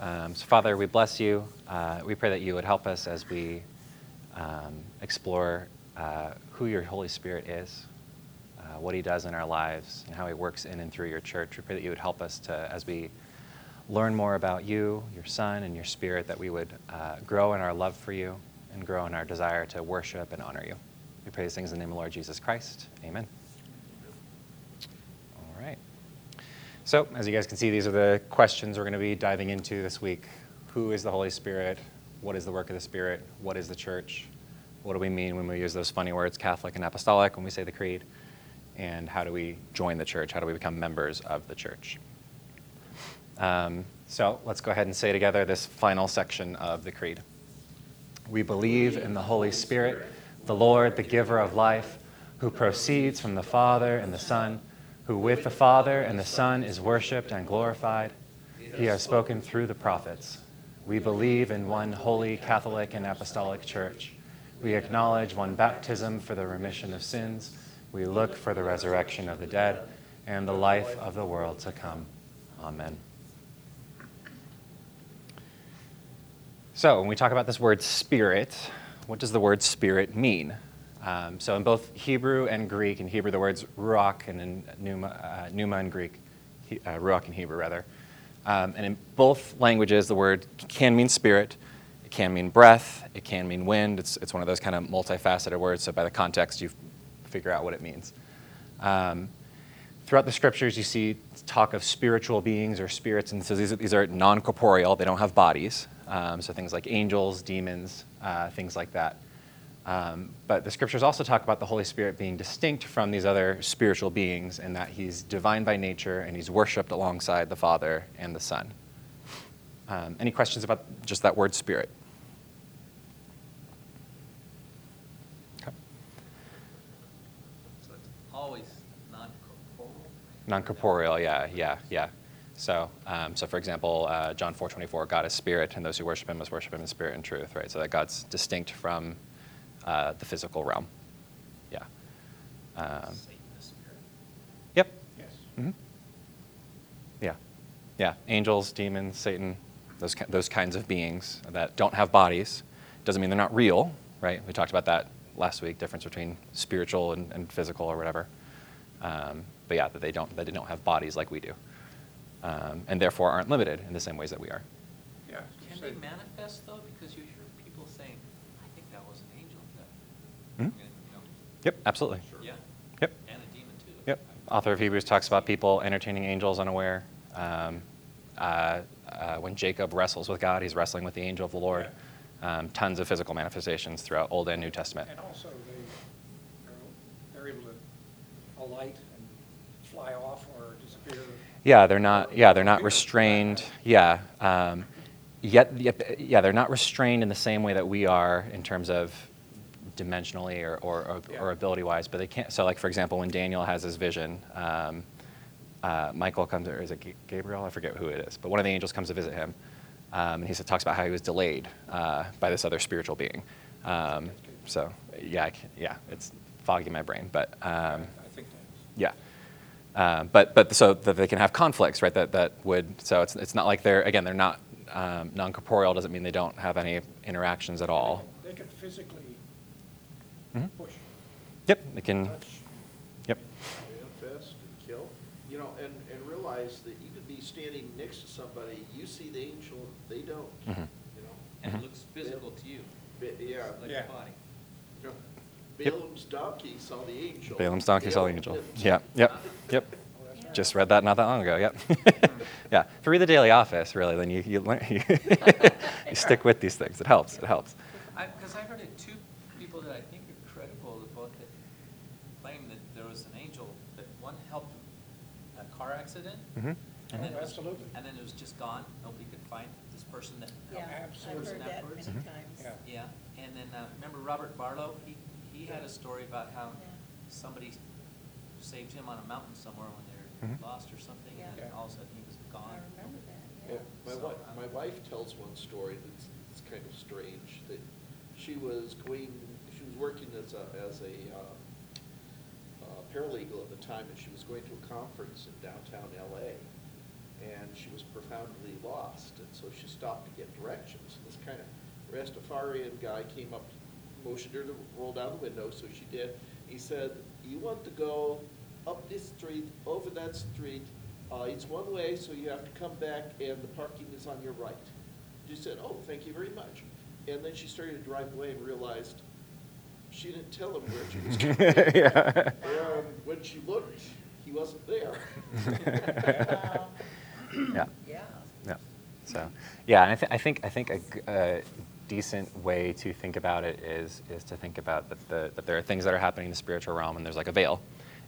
Um, so, Father, we bless you. Uh, we pray that you would help us as we um, explore uh, who your Holy Spirit is, uh, what he does in our lives, and how he works in and through your church. We pray that you would help us to, as we learn more about you, your Son, and your Spirit, that we would uh, grow in our love for you and grow in our desire to worship and honor you. We pray these things in the name of the Lord Jesus Christ. Amen. All right. So, as you guys can see, these are the questions we're going to be diving into this week. Who is the Holy Spirit? What is the work of the Spirit? What is the church? What do we mean when we use those funny words, Catholic and Apostolic, when we say the Creed? And how do we join the church? How do we become members of the church? Um, so, let's go ahead and say together this final section of the Creed. We believe in the Holy Spirit, the Lord, the giver of life, who proceeds from the Father and the Son who with the Father and the Son is worshiped and glorified. He has spoken through the prophets. We believe in one holy Catholic and Apostolic Church. We acknowledge one baptism for the remission of sins. We look for the resurrection of the dead and the life of the world to come. Amen. So, when we talk about this word spirit, what does the word spirit mean? Um, so in both Hebrew and Greek, in Hebrew the words ruach and in pneuma, uh, pneuma in Greek, he, uh, ruach in Hebrew rather. Um, and in both languages the word can mean spirit, it can mean breath, it can mean wind. It's, it's one of those kind of multifaceted words, so by the context you figure out what it means. Um, throughout the scriptures you see talk of spiritual beings or spirits, and so these are, these are non-corporeal, they don't have bodies. Um, so things like angels, demons, uh, things like that. Um, but the scriptures also talk about the Holy Spirit being distinct from these other spiritual beings and that he's divine by nature and he's worshiped alongside the Father and the Son. Um, any questions about just that word spirit? Okay. So it's always non-corporeal? Non-corporeal, yeah, yeah, yeah. So, um, so for example, uh, John 4:24, God is spirit, and those who worship Him must worship Him in spirit and truth, right? So that God's distinct from uh, the physical realm. Yeah. Um, Satan the spirit? yep. Yes. hmm Yeah. Yeah. Angels, demons, Satan, those, those kinds of beings that don't have bodies. Doesn't mean they're not real, right? We talked about that last week, difference between spiritual and, and physical or whatever. Um, but yeah, that they don't, that they don't have bodies like we do. Um, and therefore aren't limited in the same ways that we are. Yeah. Can they manifest though? Because you hear people saying, I think that was an angel. That, Mhm. you know, Yep, absolutely. Yeah. Yep. And a demon too. Yep. Author of Hebrews talks about people entertaining angels unaware. Um, uh, uh, when Jacob wrestles with God, he's wrestling with the angel of the Lord. Um, tons of physical manifestations throughout Old and New Testament. And also, they, they're, they're able to alight and fly off or disappear. Yeah, they're not. Yeah, they're not restrained. Yeah. Um, yet, yet, yeah, they're not restrained in the same way that we are in terms of dimensionally or, or, or, Yeah. or ability-wise. But they can't. So, like for example, when Daniel has his vision, um, uh, Michael comes, or is it Gabriel? I forget who it is. But one of the angels comes to visit him, um, and he talks about how he was delayed uh, by this other spiritual being. Um, so, yeah, I can, yeah, it's foggy in my brain, but. Um, I think yeah. Uh, but but so that they can have conflicts, right? That that would so it's it's not like they're again they're not um, non-corporeal doesn't mean they don't have any interactions at all. They can physically Mhm. push, Yep, they can. touch. Yep. manifest and kill. You know, and, and realize that you could be standing next to somebody, you see the angel, they don't, you Mhm. know? And Mhm. it looks physical to you, Ba- Yeah. like Yeah. a body. you know, Yep. Balaam's donkey saw the angel. Balaam's donkey saw the angel. didn't. Yep, yep, yep. Oh, that's right. Just read that not that long ago. Yep. yeah. If you read the Daily Office, really, then you you learn you, you stick with these things. It helps. It helps. Because I, heard of two people that I think are credible of the book that claim that there was an angel, that one helped a car accident. Mhm. And then it was- Absolutely. And then it was just gone, nobody could find this person that Yeah, helped. I've Absolutely. heard that Afterwards. many Mhm. times. Yeah. Yeah, and then, uh, remember Robert Barlow? He, he had a story about how Yeah. somebody saved him on a mountain somewhere when they were Mhm. lost or something, and then Yeah. all of a sudden he was gone. I gone. remember that, Yeah, yeah. my So, wife, um, my wife tells one story that's, that's kind of strange, that she was going, she was working as a, as a, uh, paralegal at the time, and she was going to a conference in downtown LA. and she was profoundly lost, and so she stopped to get directions. And this kind of Rastafarian guy came up, motioned her to roll down the window, so she did. He said, "You want to go up this street, over that street. Uh, it's one way, so you have to come back, and the parking is on your right." She said, "Oh, thank you very much." And then she started to drive away and realized she didn't tell him where she was going. yeah. And when she looked, he wasn't there. Yeah. Yeah. Yeah. So, yeah, and I, th- I think I think a, g- a decent way to think about it is is to think about that the, that there are things that are happening in the spiritual realm, and there's like a veil,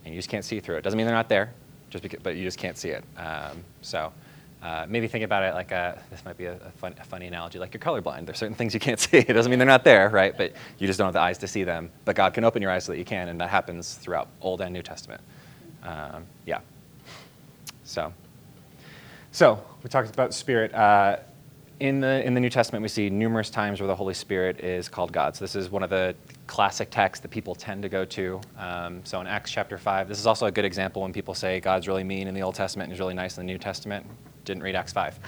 and you just can't see through it. Doesn't mean they're not there, just because, but you just can't see it. Um, so. Uh, maybe think about it like a, this might be a, a, fun, a funny analogy, like you're colorblind. There's certain things you can't see. It doesn't mean they're not there, right? But you just don't have the eyes to see them. But God can open your eyes so that you can, and that happens throughout Old and New Testament. Um, yeah. So, so we talked about Spirit. Uh, in the in the New Testament, we see numerous times where the Holy Spirit is called God. So this is one of the classic texts that people tend to go to. Um, so in Acts chapter five, this is also a good example when people say God's really mean in the Old Testament and He's really nice in the New Testament. Didn't read Acts five.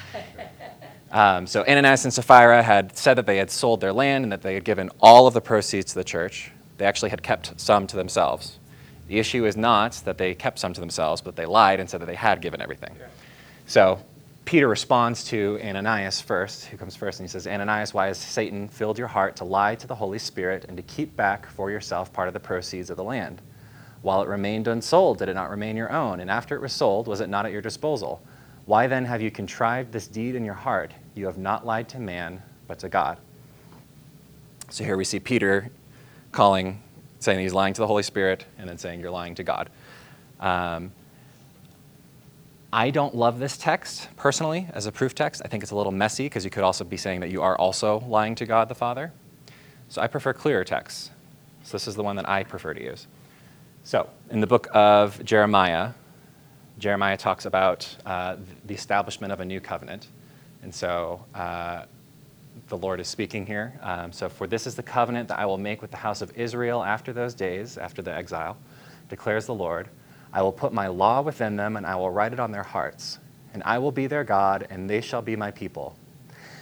Um, so Ananias and Sapphira had said that they had sold their land and that they had given all of the proceeds to the church. They actually had kept some to themselves. The issue is not that they kept some to themselves, but they lied and said that they had given everything. So Peter responds to Ananias first, who comes first, and he says, Ananias, why has Satan filled your heart to lie to the Holy Spirit and to keep back for yourself part of the proceeds of the land? While it remained unsold, did it not remain your own? And after it was sold, was it not at your disposal? Why then have you contrived this deed in your heart? You have not lied to man, but to God. So here we see Peter calling, saying he's lying to the Holy Spirit, and then saying you're lying to God. Um, I don't love this text personally as a proof text. I think it's a little messy because you could also be saying that you are also lying to God the Father. So I prefer clearer texts. So this is the one that I prefer to use. So in the book of Jeremiah, Jeremiah talks about uh, the establishment of a new covenant. And so uh, the Lord is speaking here. Um, so, for this is the covenant that I will make with the house of Israel after those days, after the exile, declares the Lord. I will put my law within them, and I will write it on their hearts. And I will be their God, and they shall be my people.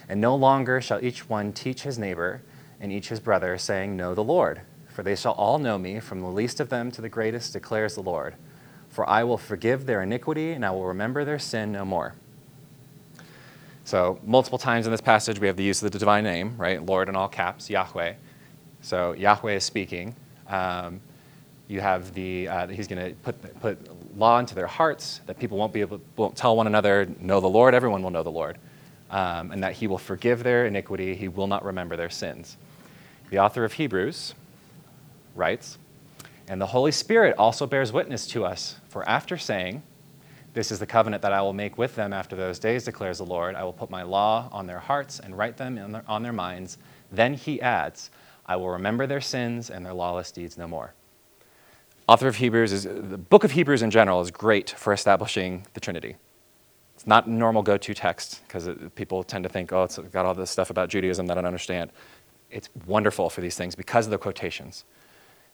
And no longer shall each one teach his neighbor and each his brother, saying, Know the Lord. For they shall all know me, from the least of them to the greatest, declares the Lord. For I will forgive their iniquity, and I will remember their sin no more. So, multiple times in this passage, we have the use of the divine name, right? Lord in all caps, Yahweh. So, Yahweh is speaking. Um, you have the, uh, he's going to put, put law into their hearts that people won't be able, won't tell one another, know the Lord, everyone will know the Lord. Um, and that he will forgive their iniquity, he will not remember their sins. The author of Hebrews writes, And the Holy Spirit also bears witness to us, for after saying, this is the covenant that I will make with them after those days, declares the Lord. I will put my law on their hearts and write them on their, on their minds. Then he adds, I will remember their sins and their lawless deeds no more. Author of Hebrews is the book of Hebrews in general is great for establishing the Trinity. It's not a normal go-to text because people tend to think, oh, it's got all this stuff about Judaism that I don't understand. It's wonderful for these things because of the quotations.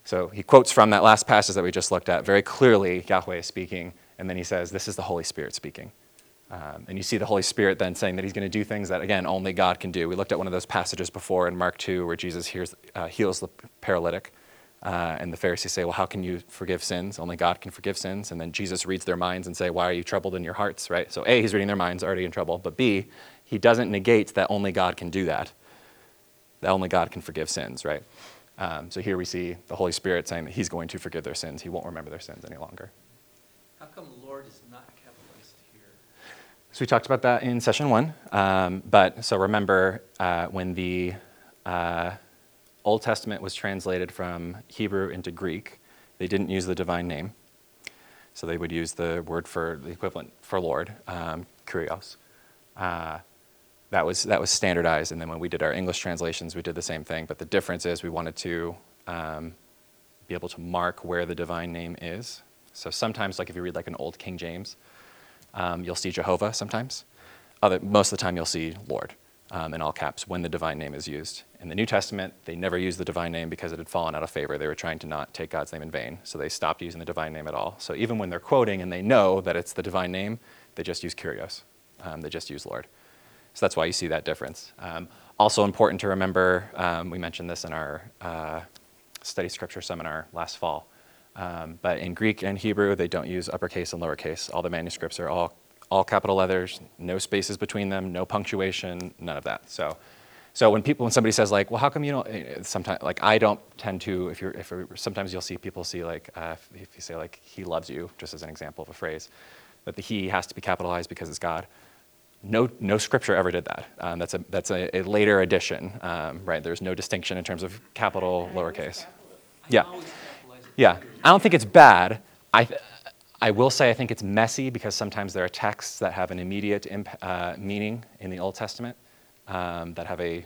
So he quotes from that last passage that we just looked at. Very clearly, Yahweh is speaking, and then he says, This is the Holy Spirit speaking. Um, and you see the Holy Spirit then saying that he's going to do things that, again, only God can do. We looked at one of those passages before in Mark 2 where Jesus hears, uh, heals the paralytic. Uh, and the Pharisees say, Well, how can you forgive sins? Only God can forgive sins. And then Jesus reads their minds and say, Why are you troubled in your hearts? Right? So A, he's reading their minds, already in trouble. But B, he doesn't negate that only God can do that. That only God can forgive sins, right? Um, so here we see the Holy Spirit saying that he's going to forgive their sins. He won't remember their sins any longer. How come Lord is not capitalized here? So we talked about that in session one. Um, but so remember uh, when the uh, Old Testament was translated from Hebrew into Greek, they didn't use the divine name. So they would use the word for the equivalent for Lord, um, kurios. Uh, that was, that was standardized. And then when we did our English translations, we did the same thing. But the difference is we wanted to um, be able to mark where the divine name is. So sometimes, like if you read like an old King James, um, you'll see Jehovah sometimes. Other, most of the time, you'll see Lord um, in all caps when the divine name is used. In the New Testament, they never used the divine name because it had fallen out of favor. They were trying to not take God's name in vain. So they stopped using the divine name at all. So even when they're quoting and they know that it's the divine name, They just use Kyrios. Um, they just use Lord. So that's why you see that difference. Um, also important to remember, um, we mentioned this in our uh, study scripture seminar last fall, um, but in Greek and Hebrew, they don't use uppercase and lowercase. All the manuscripts are all, all capital letters, no spaces between them, no punctuation, none of that. So, so when people, when somebody says like, well, how come you don't, sometimes, like I don't tend to, if you're, if sometimes you'll see people see like, uh, if you say like, he loves you, just as an example of a phrase, that the he has to be capitalized because it's God. No, no scripture ever did that. Um, that's a, that's a, a later addition, um, right? There's no distinction in terms of capital, lowercase. Yeah. Yeah, I don't think it's bad. I, th- I will say I think it's messy because sometimes there are texts that have an immediate imp- uh, meaning in the Old Testament um, that have a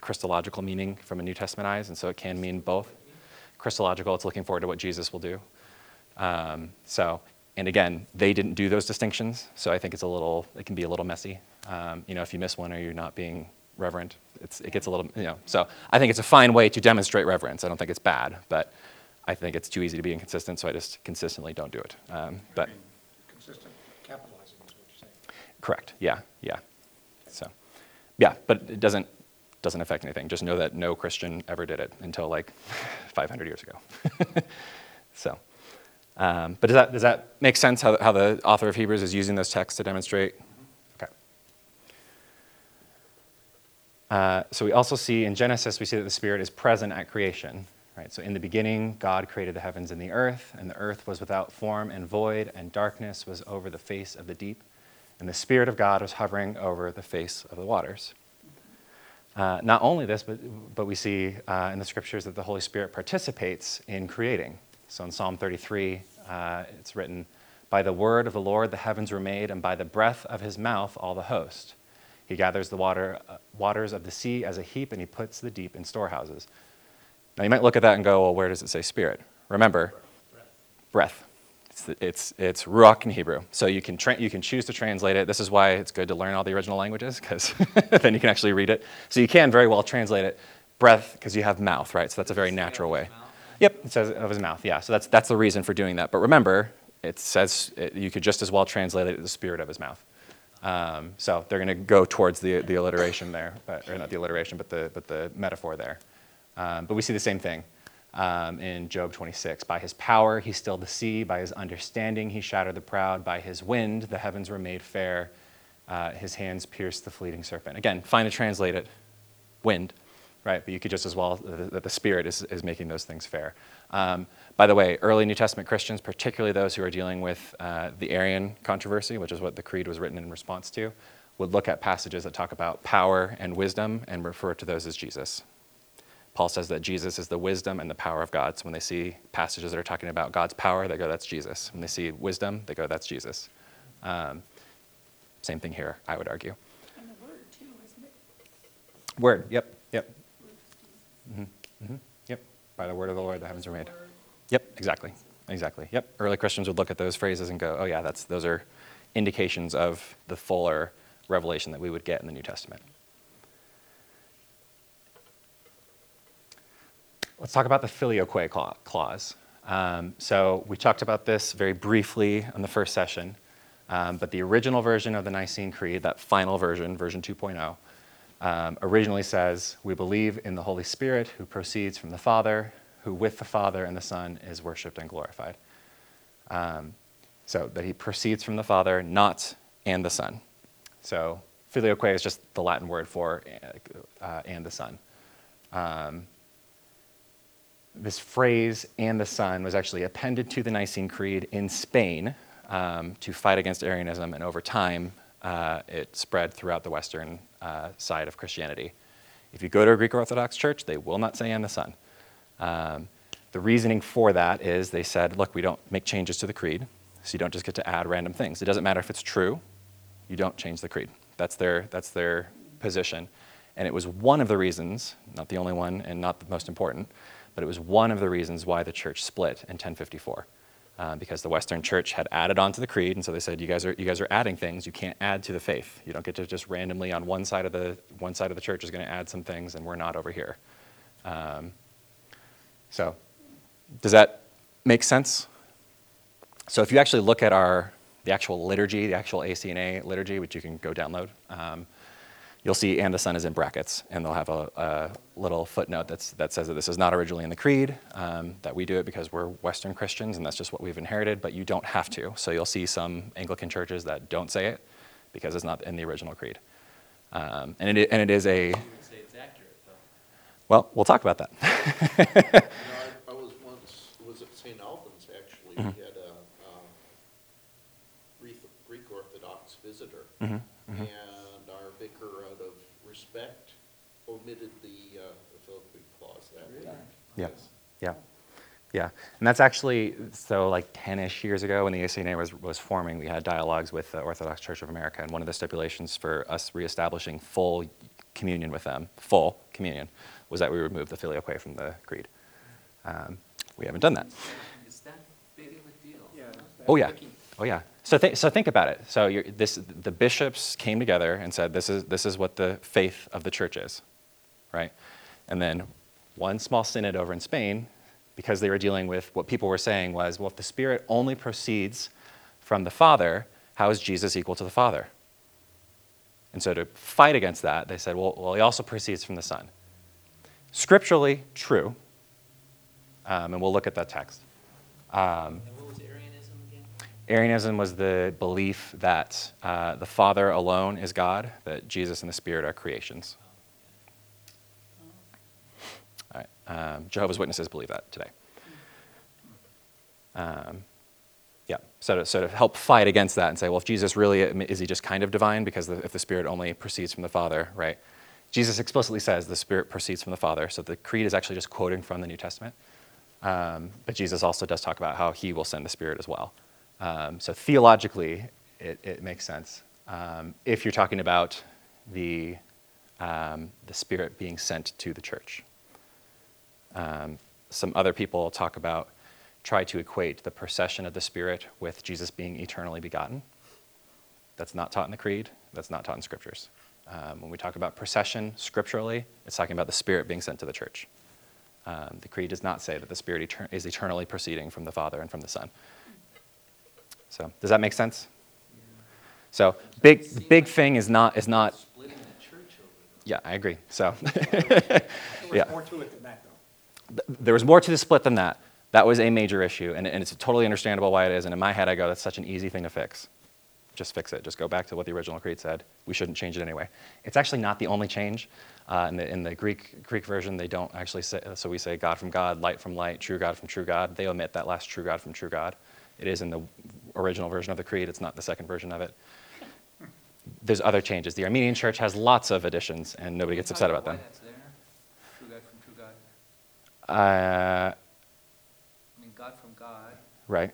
Christological meaning from a New Testament eyes, and so it can mean both. Christological, it's looking forward to what Jesus will do. Um, so, and again, they didn't do those distinctions, so I think it's a little, it can be a little messy. Um, you know, if you miss one or you're not being reverent, it's, it gets a little, you know. So I think it's a fine way to demonstrate reverence. I don't think it's bad, but I think it's too easy to be inconsistent, so I just consistently don't do it. Um, but Consistent capitalizing is what you're saying. correct, yeah, yeah. So, yeah, but it doesn't doesn't affect anything. Just know that no Christian ever did it until like 500 years ago. so, um, but does that does that make sense? How how the author of Hebrews is using those texts to demonstrate? Okay. Uh, so we also see in Genesis, we see that the Spirit is present at creation. Right? So in the beginning, God created the heavens and the earth, and the earth was without form and void, and darkness was over the face of the deep, and the Spirit of God was hovering over the face of the waters. Uh, not only this, but, but we see uh, in the scriptures that the Holy Spirit participates in creating. So in Psalm 33, uh, it's written, By the word of the Lord the heavens were made, and by the breath of his mouth all the host. He gathers the water, uh, waters of the sea as a heap, and he puts the deep in storehouses. Now you might look at that and go, well, where does it say spirit? Remember, breath. It's, it's, it's ruach in Hebrew. So you can, tra- you can choose to translate it. This is why it's good to learn all the original languages, because then you can actually read it. So you can very well translate it breath, because you have mouth, right? So that's a very natural way. Yep, it says of his mouth, yeah. So that's, that's the reason for doing that. But remember, it says it, you could just as well translate it the spirit of his mouth. Um, so they're going to go towards the, the alliteration there, but, or not the alliteration, but the, but the metaphor there. Um, but we see the same thing um, in Job 26. By his power, he stilled the sea. By his understanding, he shattered the proud. By his wind, the heavens were made fair. Uh, his hands pierced the fleeting serpent. Again, fine to translate it, wind, right? But you could just as well, that the Spirit is, is making those things fair. Um, by the way, early New Testament Christians, particularly those who are dealing with uh, the Arian controversy, which is what the Creed was written in response to, would look at passages that talk about power and wisdom and refer to those as Jesus. Paul says that Jesus is the wisdom and the power of God. So when they see passages that are talking about God's power, they go, that's Jesus. When they see wisdom, they go, that's Jesus. Um, same thing here, I would argue. And the word too, isn't it? Word, yep, yep. Hmm hmm yep. By the word of the Lord, the heavens were made. Yep, exactly, exactly. Yep. Early Christians would look at those phrases and go, oh, yeah, that's, those are indications of the fuller revelation that we would get in the New Testament. Let's talk about the filioque clause. Um, so we talked about this very briefly in the first session, um, but the original version of the Nicene Creed, that final version, version 2.0, um, originally says, We believe in the Holy Spirit who proceeds from the Father, who with the Father and the Son is worshiped and glorified. Um, so that he proceeds from the Father, not and the Son. So filioque is just the Latin word for uh, and the Son. Um, this phrase, and the Son, was actually appended to the Nicene Creed in Spain um, to fight against Arianism, and over time, uh, it spread throughout the Western uh, side of Christianity. If you go to a Greek Orthodox church, they will not say and the Son. Um, the reasoning for that is they said, look, we don't make changes to the creed, so you don't just get to add random things. It doesn't matter if it's true, you don't change the creed. That's their, that's their position. And it was one of the reasons, not the only one and not the most important, but it was one of the reasons why the church split in 1054. Uh, because the Western Church had added on to the creed, and so they said, "You guys are you guys are adding things. You can't add to the faith. You don't get to just randomly on one side of the one side of the church is going to add some things, and we're not over here." Um, so, does that make sense? So, if you actually look at our the actual liturgy, the actual ACNA liturgy, which you can go download, um, you'll see and the Son is in brackets, and they'll have a, a little footnote that's, that says that this is not originally in the creed, um, that we do it because we're Western Christians and that's just what we've inherited, but you don't have to. So you'll see some Anglican churches that don't say it because it's not in the original creed. Um, and, it, and it is a, You would say it's accurate, well, we'll talk about that. You know, I, I was once, was at St. Albans, actually, Mm-hmm. we had a, um, Greek, Orthodox visitor. Mhm, mhm. And our vicar, out of respect, omitted the, uh, the clause that week. Yeah. Yes. Yeah, yeah, and that's actually so like ten-ish years ago when the ACNA was was forming, we had dialogues with the Orthodox Church of America, and one of the stipulations for us reestablishing full communion with them, full communion, was that we remove the filioque from the creed. Um, we haven't done that. Is that big of a deal? Yeah. Oh yeah, oh yeah. So th- so think about it. So you're, this the bishops came together and said this is this is what the faith of the church is, right? And then one small synod over in Spain, because they were dealing with what people were saying was, well, if the Spirit only proceeds from the Father, how is Jesus equal to the Father? And so to fight against that, they said, well, well he also proceeds from the Son. Scripturally, true. Um, and we'll look at that text. Um, And what was Arianism again? Arianism was the belief that uh, the Father alone is God, that Jesus and the Spirit are creations. All right. Um, Jehovah's Witnesses believe that today. Um, yeah. So to, so to help fight against that and say, well, if Jesus really is he just kind of divine because the, if the Spirit only proceeds from the Father, right? Jesus explicitly says the Spirit proceeds from the Father. So the creed is actually just quoting from the New Testament. Um, but Jesus also does talk about how he will send the Spirit as well. Um, so theologically, it, it makes sense. Um, if you're talking about the, um, the Spirit being sent to the church. Um, some other people talk about, try to equate the procession of the Spirit with Jesus being eternally begotten. That's not taught in the Creed, that's not taught in Scriptures. Um, when we talk about procession scripturally, it's talking about the Spirit being sent to the church. Um, the Creed does not say that the Spirit etern- is eternally proceeding from the Father and from the Son. So, does that make sense? So, big, the big thing is not, is not, Splitting the church over yeah, I agree. So, Yeah. Th- there was more to the split than that. That was a major issue, and, and it's totally understandable why it is. And in my head, I go, that's such an easy thing to fix. Just fix it. Just go back to what the original creed said. We shouldn't change it anyway. It's actually not the only change. Uh, in, the, in the Greek Greek version, they don't actually say. So we say God from God, light from light, true God from true God. They omit that last true God from true God. It is in the original version of the creed. It's not the second version of it. There's other changes. The Armenian Church has lots of additions, and nobody gets upset about them. that's there. True God from true God. Uh, I mean, God from God, right.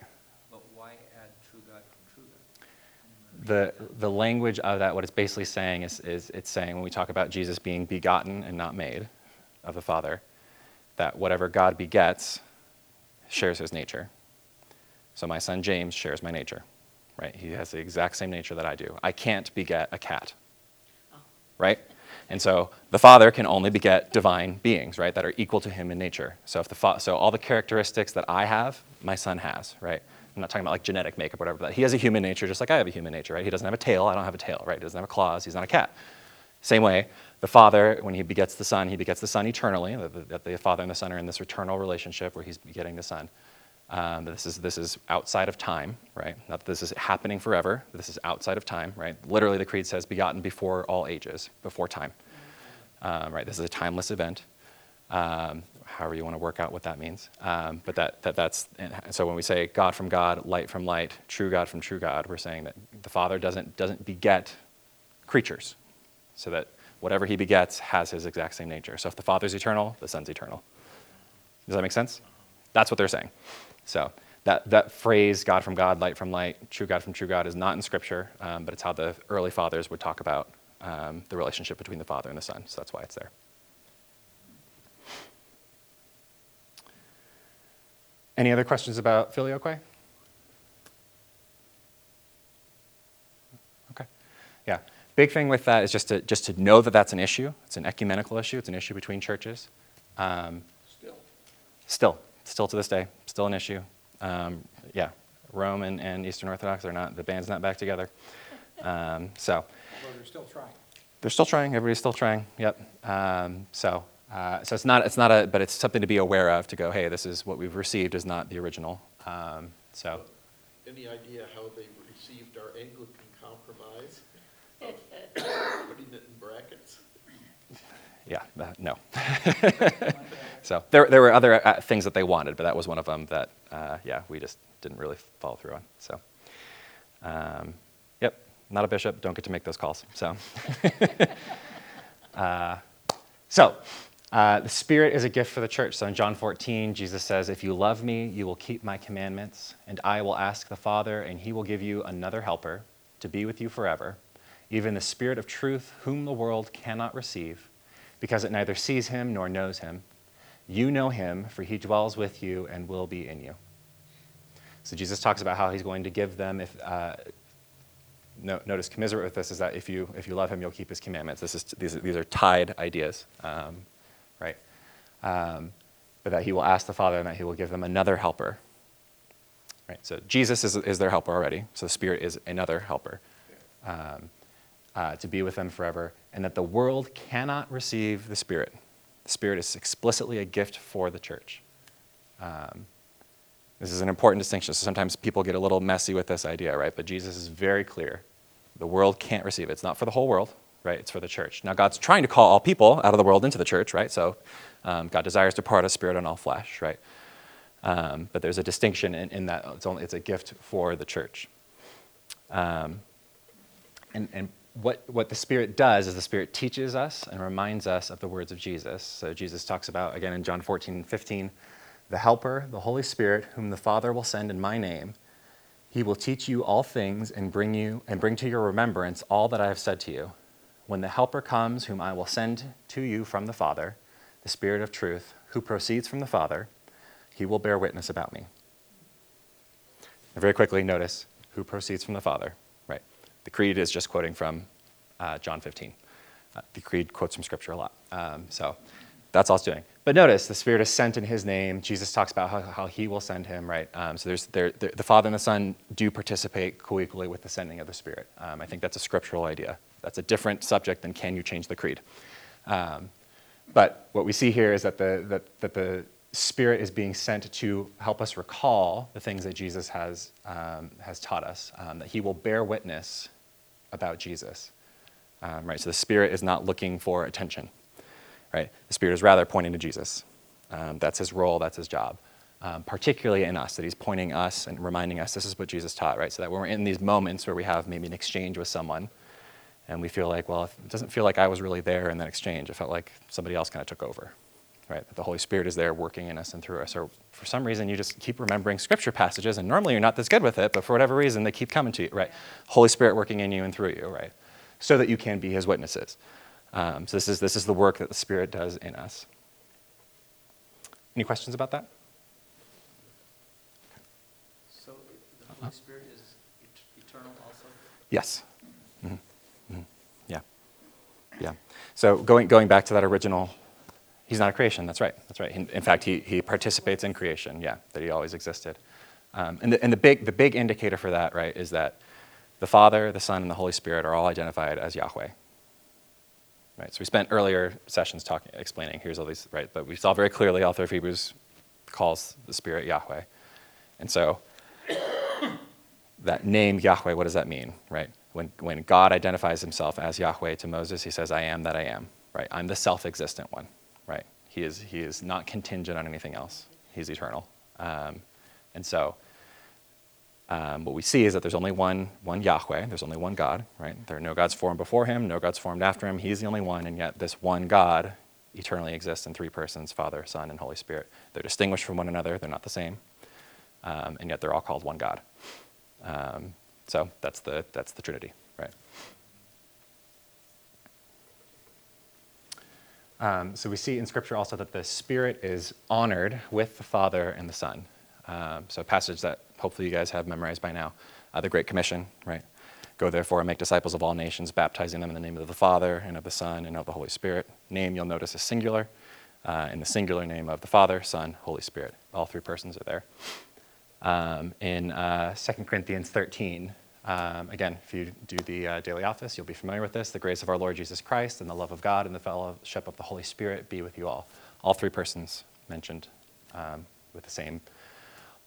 but why add true God from true God? The, the language of that, what it's basically saying is, is it's saying when we talk about Jesus being begotten and not made of the Father, that whatever God begets shares his nature. So my son James shares my nature, right? He has the exact same nature that I do. I can't beget a cat, right? And so the Father can only beget divine beings, right, that are equal to him in nature. So if the fa- so all the characteristics that I have, my son has, right? I'm not talking about like genetic makeup whatever, but he has a human nature just like I have a human nature, right? He doesn't have a tail, I don't have a tail, right? He doesn't have claws, he's not a cat. Same way, the Father, when he begets the Son, he begets the Son eternally. That the Father and the Son are in this eternal relationship where he's begetting the Son. Um, this is this is outside of time, right? Not that this is happening forever. This is outside of time, right? Literally, the creed says, "Begotten before all ages, before time." Um, right? This is a timeless event. Um, however you want to work out what that means, um, but that, that that's so when we say God from God, light from light, true God from true God, we're saying that the Father doesn't doesn't beget creatures, so that whatever He begets has His exact same nature. So if the Father's eternal, the Son's eternal. Does that make sense? That's what they're saying. So that, that phrase, God from God, light from light, true God from true God, is not in Scripture, um, but it's how the early fathers would talk about um, the relationship between the Father and the Son. So that's why it's there. Any other questions about filioque? Okay. Yeah. Big thing with that is just to, just to know that that's an issue. It's an ecumenical issue. It's an issue between churches. Um, Still. Still, still to this day, still an issue. Um, yeah, Rome and, and Eastern Orthodox. They're not, the band's not back together. Um, so Although they're still trying. they're still trying. Everybody's still trying. Yep. Um, so, uh, so it's not, it's not a, but it's something to be aware of to go, hey, this is what we've received is not the original. Um, so, Any idea how they received our Anglican compromise? of Putting it in brackets? yeah, that, no. so there, there were other uh, things that they wanted, but that was one of them that, uh, yeah, we just didn't really follow through on. So, um, yep, not a bishop. Don't get to make those calls. So, uh, so uh, the Spirit is a gift for the church. So in John 14, Jesus says, "If you love me, you will keep my commandments, and I will ask the Father, and He will give you another Helper to be with you forever, even the Spirit of truth, whom the world cannot receive." because it neither sees him nor knows him. You know him, for he dwells with you and will be in you. So Jesus talks about how he's going to give them. If uh, no, notice commiserate with this is that if you if you love him, you'll keep his commandments. This is these these are tied ideas, um, right? Um, but that he will ask the Father and that he will give them another helper. Right. So Jesus is is their helper already. So the Spirit is another helper. Um, uh, to be with them forever, and that the world cannot receive the Spirit. The Spirit is explicitly a gift for the church. Um, this is an important distinction. So sometimes people get a little messy with this idea, right? But Jesus is very clear. The world can't receive it. It's not for the whole world, right? It's for the church. Now, God's trying to call all people out of the world into the church, right? So um, God desires to part a spirit on all flesh, right? Um, but there's a distinction in, in that it's, only, it's a gift for the church. Um, and, and what, what the Spirit does is the Spirit teaches us and reminds us of the words of Jesus. So Jesus talks about, again, in John 14 and 15, the Helper, the Holy Spirit, whom the Father will send in my name. He will teach you all things and bring you and bring to your remembrance all that I have said to you. When the Helper comes, whom I will send to you from the Father, the Spirit of truth, who proceeds from the Father, he will bear witness about me. And very quickly, notice who proceeds from the Father. The creed is just quoting from uh, John 15. Uh, the creed quotes from Scripture a lot. Um, so that's all it's doing. But notice the Spirit is sent in His name. Jesus talks about how, how He will send Him, right? Um, so there's, there, there, the Father and the Son do participate co-equally with the sending of the Spirit. Um, I think that's a scriptural idea. That's a different subject than can you change the creed. Um, but what we see here is that the, that, that the Spirit is being sent to help us recall the things that Jesus has, um, has taught us, um, that He will bear witness about Jesus. Um, right? So the Spirit is not looking for attention. Right? The Spirit is rather pointing to Jesus. Um, that's His role. That's His job. Um, particularly in us, that He's pointing us and reminding us this is what Jesus taught. Right? So that when we're in these moments where we have maybe an exchange with someone, and we feel like, well, it doesn't feel like I was really there in that exchange. It felt like somebody else kind of took over right? That the Holy Spirit is there working in us and through us. Or for some reason, you just keep remembering scripture passages, and normally you're not this good with it, but for whatever reason, they keep coming to you, right? Holy Spirit working in you and through you, right? So that you can be his witnesses. Um, so this is, this is the work that the Spirit does in us. Any questions about that? So the Holy Spirit is et- eternal also? Yes. Mhm. Mhm. Yeah. Yeah. So going, going back to that original, he's not a creation. That's right. That's right. In, fact, he, he participates in creation. Yeah, that he always existed. Um, and the, and the, big, the big indicator for that, right, is that the Father, the Son, and the Holy Spirit are all identified as Yahweh. Right. So we spent earlier sessions talking, explaining here's all these, right? But we saw very clearly author of Hebrews calls the Spirit Yahweh. And so that name Yahweh, what does that mean, right? When, when God identifies himself as Yahweh to Moses, he says, I am that I am, right? I'm the self existent one, right? He is, he is not contingent on anything else, he's eternal. Um, and so um, what we see is that there's only one, one Yahweh, there's only one God, right? There are no gods formed before him, no gods formed after him. He's the only one, and yet this one God eternally exists in three persons Father, Son, and Holy Spirit. They're distinguished from one another, they're not the same, um, and yet they're all called one God. Um, so that's the, that's the Trinity, right? Um, so we see in Scripture also that the Spirit is honored with the Father and the Son. Um, so a passage that hopefully you guys have memorized by now, uh, the Great Commission, right? Go therefore and make disciples of all nations, baptizing them in the name of the Father and of the Son and of the Holy Spirit. Name you'll notice is singular, uh, in the singular name of the Father, Son, Holy Spirit. All three persons are there. Um, in uh, 2 Corinthians 13, um, again, if you do the uh, daily office, you'll be familiar with this. The grace of our Lord Jesus Christ and the love of God and the fellowship of the Holy Spirit be with you all. All three persons mentioned um, with the same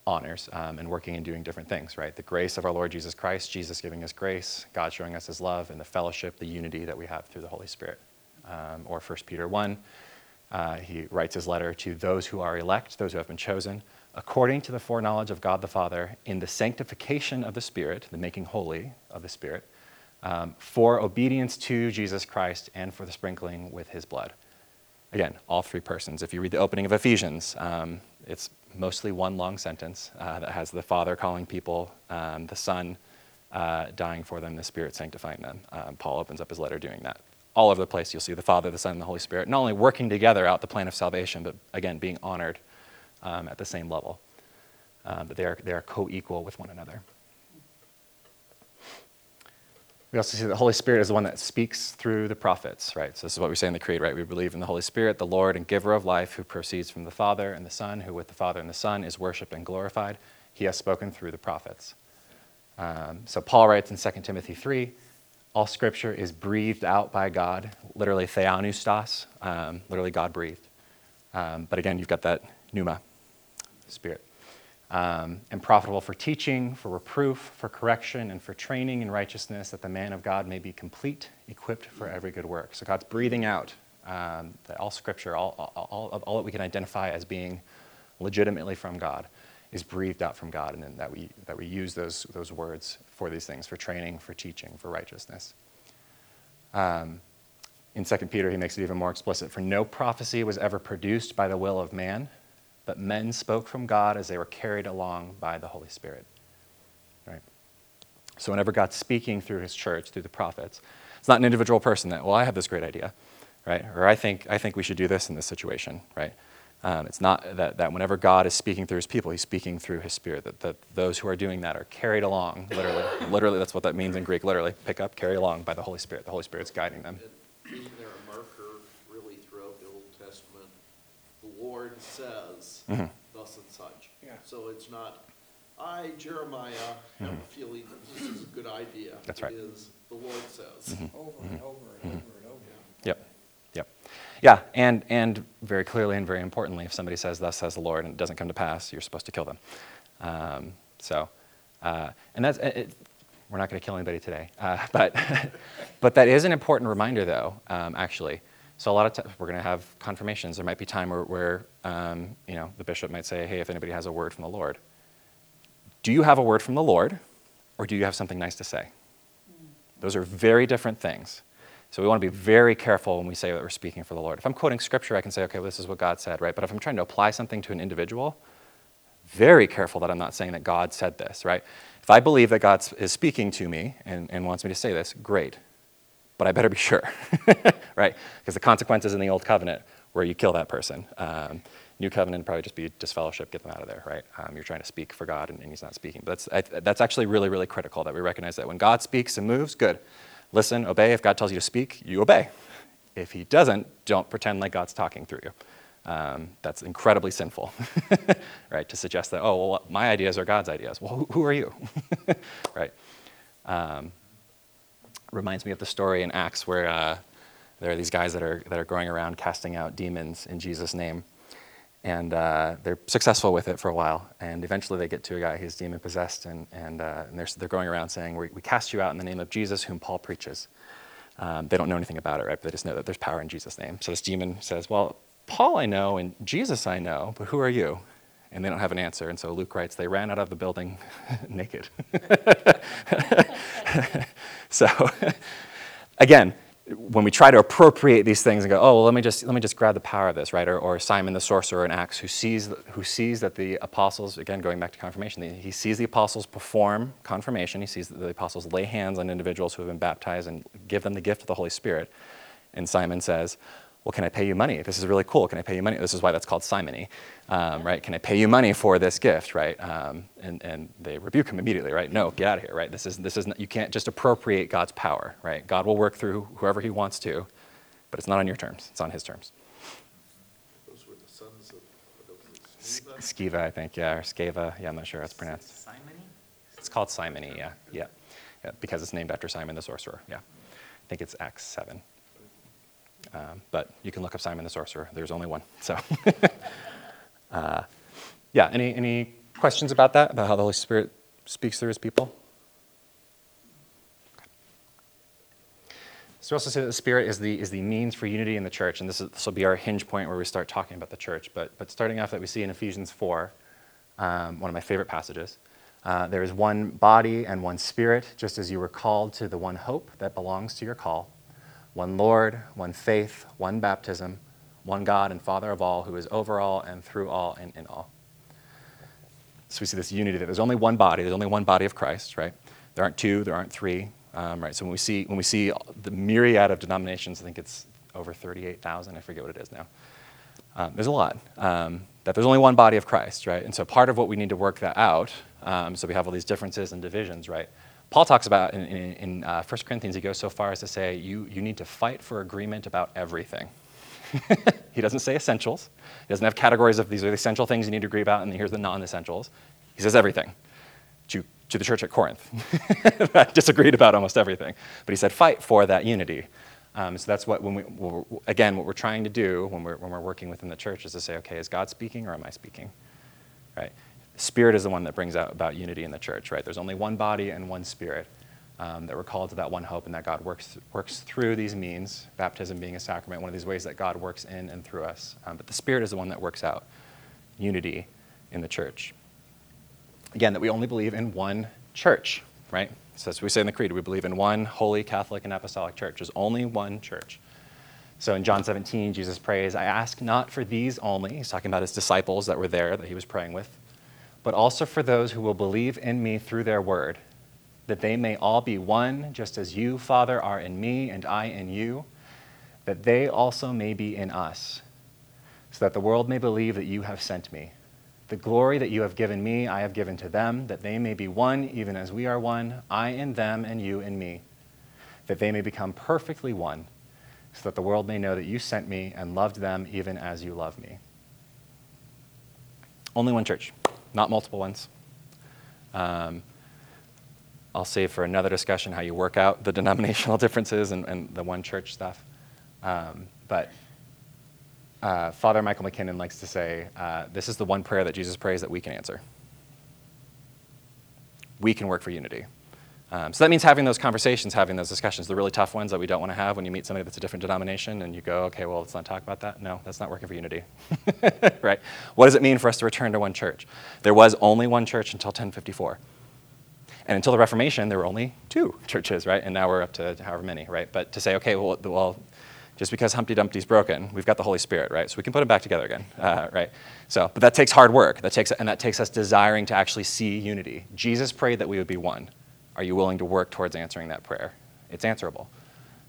honors um, and working and doing different things, right? The grace of our Lord Jesus Christ, Jesus giving us grace, God showing us his love, and the fellowship, the unity that we have through the Holy Spirit. Um, or 1 Peter 1, uh, he writes his letter to those who are elect, those who have been chosen, according to the foreknowledge of God the Father, in the sanctification of the Spirit, the making holy of the Spirit, um, for obedience to Jesus Christ and for the sprinkling with his blood. Again, all three persons. If you read the opening of Ephesians, um, it's mostly one long sentence uh, that has the Father calling people, um, the Son uh, dying for them, the Spirit sanctifying them. Um, Paul opens up his letter doing that. All over the place, you'll see the Father, the Son, and the Holy Spirit not only working together out the plan of salvation, but again, being honored um, at the same level. Uh, but they are, they are co equal with one another. We also see the Holy Spirit is the one that speaks through the prophets, right? So this is what we say in the Creed, right? We believe in the Holy Spirit, the Lord and giver of life, who proceeds from the Father and the Son, who with the Father and the Son is worshipped and glorified. He has spoken through the prophets. Um, so Paul writes in 2 Timothy 3, all scripture is breathed out by God, literally theopneustos, um, literally God breathed. Um, but again, you've got that pneuma, spirit um, and profitable for teaching, for reproof, for correction, and for training in righteousness, that the man of God may be complete, equipped for every good work. So God's breathing out um, that all scripture, all, all, all, all, that we can identify as being legitimately from God, is breathed out from God, and then that we, that we use those, those words for these things, for training, for teaching, for righteousness. Um, in 2 Peter, he makes it even more explicit. For no prophecy was ever produced by the will of man but men spoke from God as they were carried along by the Holy Spirit. Right? So whenever God's speaking through his church, through the prophets, it's not an individual person that, well, I have this great idea, right? Or I think, I think we should do this in this situation, right? Um, it's not that, that whenever God is speaking through his people, he's speaking through his spirit, that, that those who are doing that are carried along, literally. literally, that's what that means in Greek, literally. Pick up, carry along by the Holy Spirit. The Holy Spirit's guiding them. Isn't there a marker really throughout the Old Testament? The Lord says, Mm-hmm. Thus and such. Yeah. So it's not, I, Jeremiah, have a feeling that this is a good idea. Mm-hmm. That's right. Mm-hmm. It is, the Lord says. Over and over and over and over. Yep. Yep. Yeah, and, and very clearly and very importantly, if somebody says, Thus says the Lord, and it doesn't come to pass, you're supposed to kill them. Um, so, uh, and that's, it, we're not going to kill anybody today. Uh, but, but that is an important reminder, though, um, actually. So, a lot of times we're going to have confirmations. There might be time where, where um, you know, the bishop might say, Hey, if anybody has a word from the Lord, do you have a word from the Lord, or do you have something nice to say? Those are very different things. So we want to be very careful when we say that we're speaking for the Lord. If I'm quoting scripture, I can say, okay, well, this is what God said, right? But if I'm trying to apply something to an individual, very careful that I'm not saying that God said this, right? If I believe that God is speaking to me and, and wants me to say this, great. But I better be sure, right? Because the consequences in the old covenant where you kill that person. Um, New covenant probably just be disfellowship, get them out of there, right? Um, you're trying to speak for God and, and he's not speaking. But that's, I, that's actually really, really critical that we recognize that when God speaks and moves, good. Listen, obey. If God tells you to speak, you obey. If he doesn't, don't pretend like God's talking through you. Um, that's incredibly sinful, right? To suggest that, oh, well, my ideas are God's ideas. Well, who, who are you, right? Um, reminds me of the story in Acts where uh, there are these guys that are, that are going around casting out demons in Jesus' name. And uh, they're successful with it for a while. And eventually they get to a guy who's demon possessed, and, and, uh, and they're, they're going around saying, we, we cast you out in the name of Jesus, whom Paul preaches. Um, they don't know anything about it, right? But they just know that there's power in Jesus' name. So this demon says, Well, Paul I know, and Jesus I know, but who are you? And they don't have an answer. And so Luke writes, They ran out of the building naked. so, again, when we try to appropriate these things and go, oh, well, let me just let me just grab the power of this, right? Or, or Simon the sorcerer in Acts, who sees who sees that the apostles, again, going back to confirmation, he sees the apostles perform confirmation. He sees that the apostles lay hands on individuals who have been baptized and give them the gift of the Holy Spirit. And Simon says, well, can I pay you money? This is really cool. Can I pay you money? This is why that's called simony, um, right? Can I pay you money for this gift, right? Um, and, and they rebuke him immediately, right? No, get out of here, right? This is, this is not, you can't just appropriate God's power, right? God will work through whoever he wants to, but it's not on your terms. It's on his terms. Those were the sons of, what was? Skiva? Skiva, I think, yeah, or Skava. Yeah, I'm not sure how it's pronounced. Simony? It's called Simony, yeah, yeah, yeah, because it's named after Simon the sorcerer. Yeah, I think it's Acts seven. Um, but you can look up Simon the sorcerer. There's only one. So, uh, yeah. Any any questions about that? About how the Holy Spirit speaks through His people? So we also say that the Spirit is the, is the means for unity in the church, and this, is, this will be our hinge point where we start talking about the church. But, but starting off that we see in Ephesians 4, um, one of my favorite passages, uh, there is one body and one Spirit, just as you were called to the one hope that belongs to your call, one Lord, one faith, one baptism, one God and Father of all, who is over all and through all and in all. So we see this unity that there's only one body, there's only one body of Christ, right? There aren't two, there aren't three, um, right? So when we see when we see the myriad of denominations, I think it's over 38,000. I forget what it is now. Um, there's a lot. Um, that there's only one body of Christ, right? And so part of what we need to work that out. Um, so we have all these differences and divisions, right? Paul talks about in, in, in uh, 1 Corinthians, he goes so far as to say you you need to fight for agreement about everything. he doesn't say essentials. He doesn't have categories of these are the essential things you need to agree about, and here's the non-essentials. He says everything. To, to the church at Corinth, disagreed about almost everything. But he said, fight for that unity. Um, so that's what, when we, again, what we're trying to do when we're, when we're working within the church is to say, okay, is God speaking or am I speaking? Right? Spirit is the one that brings out about unity in the church, right? There's only one body and one spirit. Um, that we're called to that one hope and that God works, works through these means, baptism being a sacrament, one of these ways that God works in and through us. Um, but the Spirit is the one that works out unity in the church. Again, that we only believe in one church, right? So as we say in the Creed, we believe in one holy Catholic and apostolic church. There's only one church. So in John 17, Jesus prays, I ask not for these only, he's talking about his disciples that were there that he was praying with, but also for those who will believe in me through their word, that they may all be one, just as you, Father, are in me and I in you, that they also may be in us, so that the world may believe that you have sent me. The glory that you have given me, I have given to them, that they may be one, even as we are one, I in them and you in me, that they may become perfectly one, so that the world may know that you sent me and loved them even as you love me. Only one church, not multiple ones. Um, I'll save for another discussion how you work out the denominational differences and, and the one church stuff. Um, but uh, Father Michael McKinnon likes to say, uh, this is the one prayer that Jesus prays that we can answer. We can work for unity. Um, so that means having those conversations, having those discussions, the really tough ones that we don't want to have when you meet somebody that's a different denomination and you go, okay, well, let's not talk about that. No, that's not working for unity. right? What does it mean for us to return to one church? There was only one church until 1054. And until the Reformation, there were only two churches, right? And now we're up to however many, right? But to say, okay, well, well just because Humpty Dumpty's broken, we've got the Holy Spirit, right? So we can put him back together again, uh, right? So, but that takes hard work. That takes, and that takes us desiring to actually see unity. Jesus prayed that we would be one. Are you willing to work towards answering that prayer? It's answerable.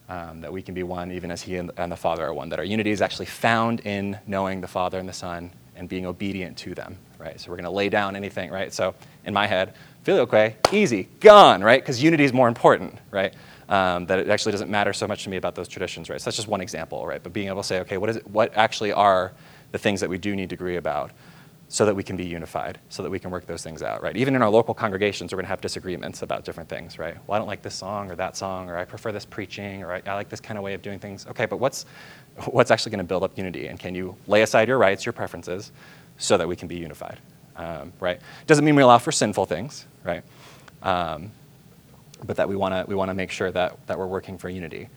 Um, that we can be one even as He and, and the Father are one. That our unity is actually found in knowing the Father and the Son and being obedient to them, right? So we're going to lay down anything, right? So in my head, filioque, easy, gone, right? Because unity is more important, right? Um, that it actually doesn't matter so much to me about those traditions, right? So that's just one example, right? But being able to say, okay, what is it, what actually are the things that we do need to agree about so that we can be unified, so that we can work those things out, right? Even in our local congregations, we're going to have disagreements about different things, right? Well, I don't like this song or that song, or I prefer this preaching, or I, I like this kind of way of doing things. Okay, but what's, what's actually going to build up unity? And can you lay aside your rights, your preferences, so that we can be unified, um, right? Doesn't mean we allow for sinful things, right? Um, but that we want to we want to make sure that, that we're working for unity.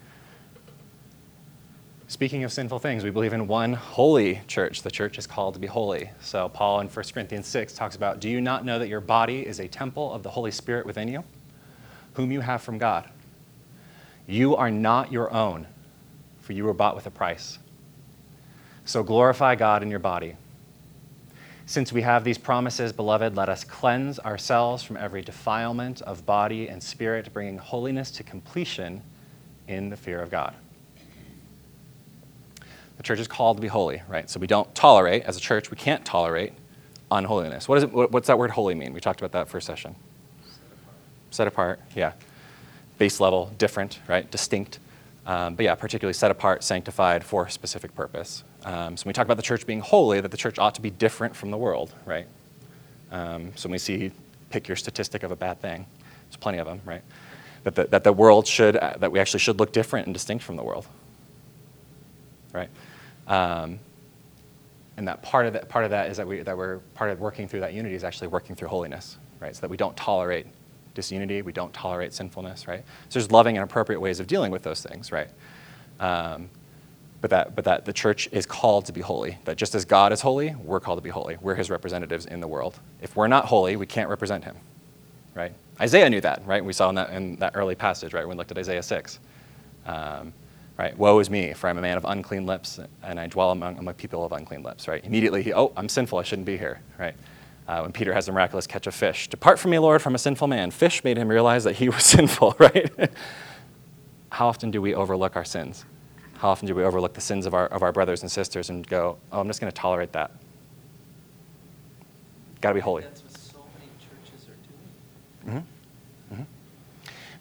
Speaking of sinful things, we believe in one holy church. The church is called to be holy. So Paul in 1 Corinthians 6 talks about, "Do you not know that your body is a temple of the Holy Spirit within you, whom you have from God? You are not your own, for you were bought with a price. So glorify God in your body." Since we have these promises, beloved, let us cleanse ourselves from every defilement of body and spirit, bringing holiness to completion in the fear of God. The church is called to be holy, right? So we don't tolerate, as a church, we can't tolerate unholiness. What is it, what's that word holy mean? We talked about that first session. Set apart, Set apart yeah. Base level, different, right? Distinct. Um, but yeah, particularly set apart, sanctified for a specific purpose. Um, so when we talk about the church being holy, that the church ought to be different from the world, right? Um, so when we see, pick your statistic of a bad thing, there's plenty of them, right? That the, that the world should, uh, that we actually should look different and distinct from the world, right? Um, and that part of that, part of that is that, we, that we're part of working through that unity is actually working through holiness, right? So that we don't tolerate disunity, we don't tolerate sinfulness, right? So there's loving and appropriate ways of dealing with those things, right? Um, but that, but that the church is called to be holy. That just as God is holy, we're called to be holy. We're his representatives in the world. If we're not holy, we can't represent him, right? Isaiah knew that, right? We saw in that, in that early passage, right? We looked at Isaiah 6. Um, right? Woe is me, for I'm a man of unclean lips, and I dwell among, among people of unclean lips, right? Immediately, he, oh, I'm sinful, I shouldn't be here, right? Uh, when Peter has the miraculous catch of fish. Depart from me, Lord, from a sinful man. Fish made him realize that he was sinful, right? How often do we overlook our sins? How often do we overlook the sins of our, of our brothers and sisters and go, oh, I'm just going to tolerate that? Got to be holy. That's what so many churches are doing, hmm hmm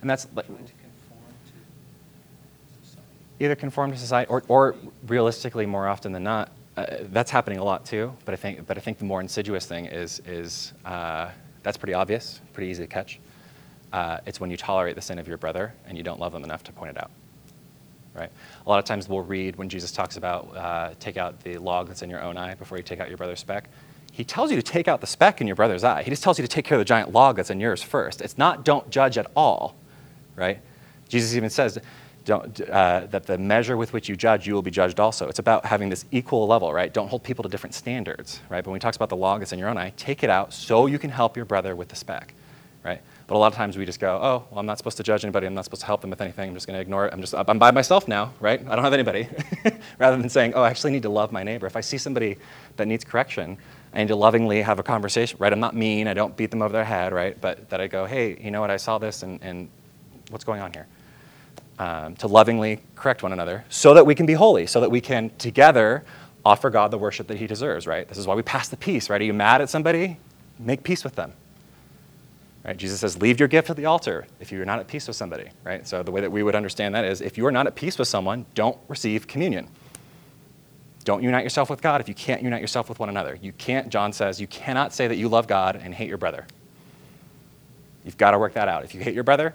And that's like, trying to conform to society. Either conform to society or, or realistically, more often than not, uh, that's happening a lot too. But I think, but I think the more insidious thing is, is uh, that's pretty obvious, pretty easy to catch. Uh, it's when you tolerate the sin of your brother and you don't love them enough to point it out. Right? A lot of times we'll read when Jesus talks about uh, take out the log that's in your own eye before you take out your brother's speck. He tells you to take out the speck in your brother's eye. He just tells you to take care of the giant log that's in yours first. It's not don't judge at all, right? Jesus even says uh, that the measure with which you judge, you will be judged also. It's about having this equal level, right? Don't hold people to different standards, right? But when we talk about the log that's in your own eye, take it out so you can help your brother with the speck, right? But a lot of times we just go, oh, well, I'm not supposed to judge anybody. I'm not supposed to help them with anything. I'm just going to ignore it. I'm just, I'm by myself now, right? I don't have anybody. Rather than saying, oh, I actually need to love my neighbor. If I see somebody that needs correction, I need to lovingly have a conversation, right? I'm not mean. I don't beat them over their head, right? But that I go, hey, you know what? I saw this and, and what's going on here? Um, to lovingly correct one another so that we can be holy, so that we can together offer God the worship that he deserves, right? This is why we pass the peace, right? Are you mad at somebody? Make peace with them. Right? Jesus says, leave your gift at the altar if you're not at peace with somebody, right? So the way that we would understand that is if you are not at peace with someone, don't receive communion. Don't unite yourself with God if you can't unite yourself with one another. You can't, John says, you cannot say that you love God and hate your brother. You've got to work that out. If you hate your brother,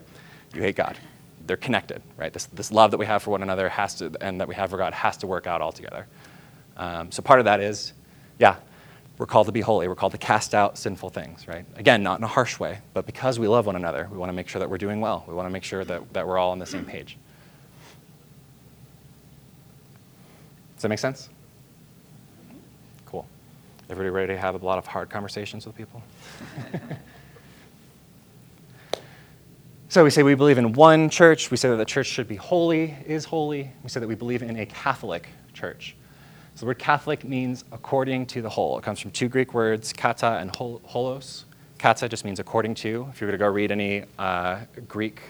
you hate God. They're connected, right? This, this love that we have for one another has to, and that we have for God has to work out all together. Um, so part of that is, yeah, we're called to be holy. We're called to cast out sinful things, right? Again, not in a harsh way, but because we love one another, we want to make sure that we're doing well. We want to make sure that, that we're all on the same page. Does that make sense? Cool. Everybody ready to have a lot of hard conversations with people? so we say we believe in one church. We say that the church should be holy, is holy. We say that we believe in a Catholic church. So the word Catholic means according to the whole. It comes from two Greek words, kata and holos. Kata just means according to. If you were to go read any uh, Greek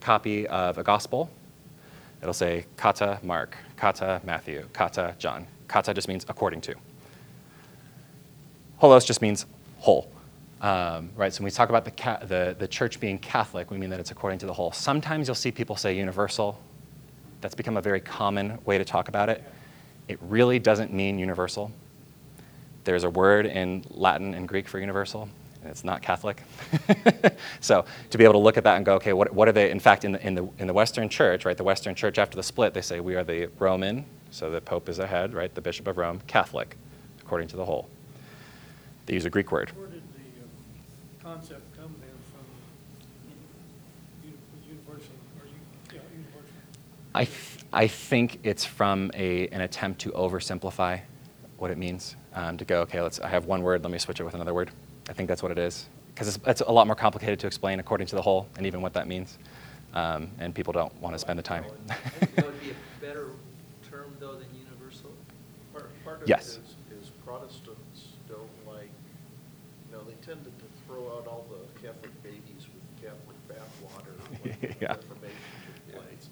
copy of a gospel, it'll say kata Mark, kata Matthew, kata John. Kata just means according to. Holos just means whole. Um, right, so when we talk about the, the, the church being Catholic, we mean that it's according to the whole. Sometimes you'll see people say universal. That's become a very common way to talk about it. It really doesn't mean universal. There's a word in Latin and Greek for universal, and it's not Catholic. so to be able to look at that and go, okay, what, what are they? In fact, in the, in, the, in the Western Church, right, the Western Church after the split, they say we are the Roman, so the Pope is the head, right, the Bishop of Rome, Catholic, according to the whole. They use a Greek word. Where did the um, concept come then from universal, or you, yeah, universal? I, th- I think it's from a, an attempt to oversimplify what it means. Um, to go, okay, let's, I have one word, let me switch it with another word. I think that's what it is. Because it's, it's a lot more complicated to explain according to the whole and even what that means. Um, and people don't want to spend the time. I think That would be a better term, though, than universal. Part, part of it Yes. is, is Protestants don't like, you know, they tended to throw out all the Catholic babies with Catholic bathwater when the Yeah.